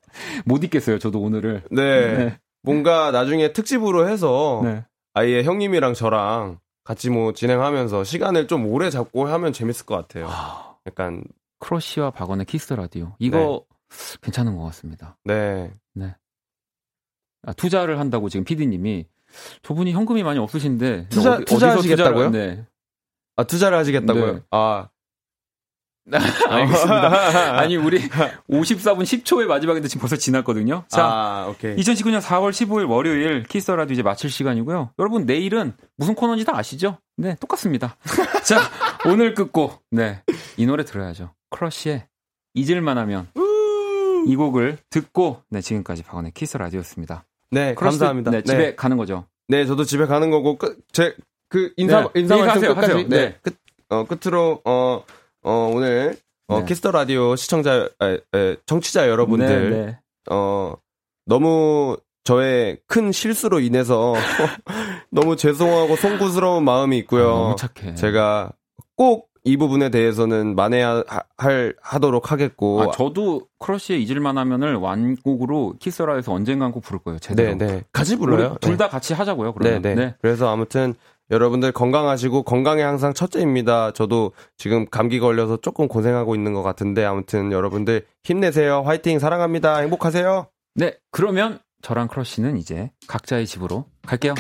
못 있겠어요, 저도 오늘을. 네. 네. 뭔가 나중에 특집으로 해서 네. 아예 형님이랑 저랑 같이 뭐 진행하면서 시간을 좀 오래 잡고 하면 재밌을 것 같아요. 아, 약간 크러쉬와 박원의 키스 라디오. 이거 괜찮은 것 같습니다. 네. 아, 투자를 한다고 지금 PD님이 저분이 현금이 많이 없으신데 투자- 어디- 투자하시겠다고요? 투자를- 네. 아 투자를 하시겠다고요? 네. 아 알겠습니다. 아니 우리 54분 10초의 마지막인데 지금 벌써 지났거든요. 자, 아, 오케이. 2019년 4월 15일 월요일 Kiss the Radio 이제 마칠 시간이고요. 여러분 내일은 무슨 코너인지 다 아시죠? 네, 똑같습니다. 자, 오늘 끝곡. 네. 이 노래 들어야죠. 크러쉬의 잊을만하면 이 곡을 듣고 네, 지금까지 박원의 키스 라디오였습니다. 네, 감사합니다. 네, 집에 가는 거죠. 네, 저도 집에 가는 거고 제그 인사 네, 인사 말씀 인사하세요, 끝까지 하세요. 네. 네. 끝 어, 끝으로 어, 어 오늘 어, 네. Kiss the Radio 시청자 에, 에, 청취자 여러분들 네, 네. 어 너무 저의 큰 실수로 인해서 너무 죄송하고 송구스러운 마음이 아, 있고요. 너무 착해. 제가 꼭 이 부분에 대해서는 만회할 할- 하도록 하겠고 아, 저도 크러쉬의 잊을만하면을 완곡으로 키스라에서 언젠간 꼭 부를 거예요. 제대로. 네, 네. 같이 불러요. 둘 다 같이 하자고요. 그러면. 네, 네. 그래서 아무튼 여러분들 건강하시고 건강이 항상 첫째입니다. 저도 지금 감기 걸려서 조금 고생하고 있는 것 같은데 아무튼 여러분들 힘내세요. 화이팅 사랑합니다. 행복하세요. 네, 그러면 저랑 크러쉬는 이제 각자의 집으로 갈게요.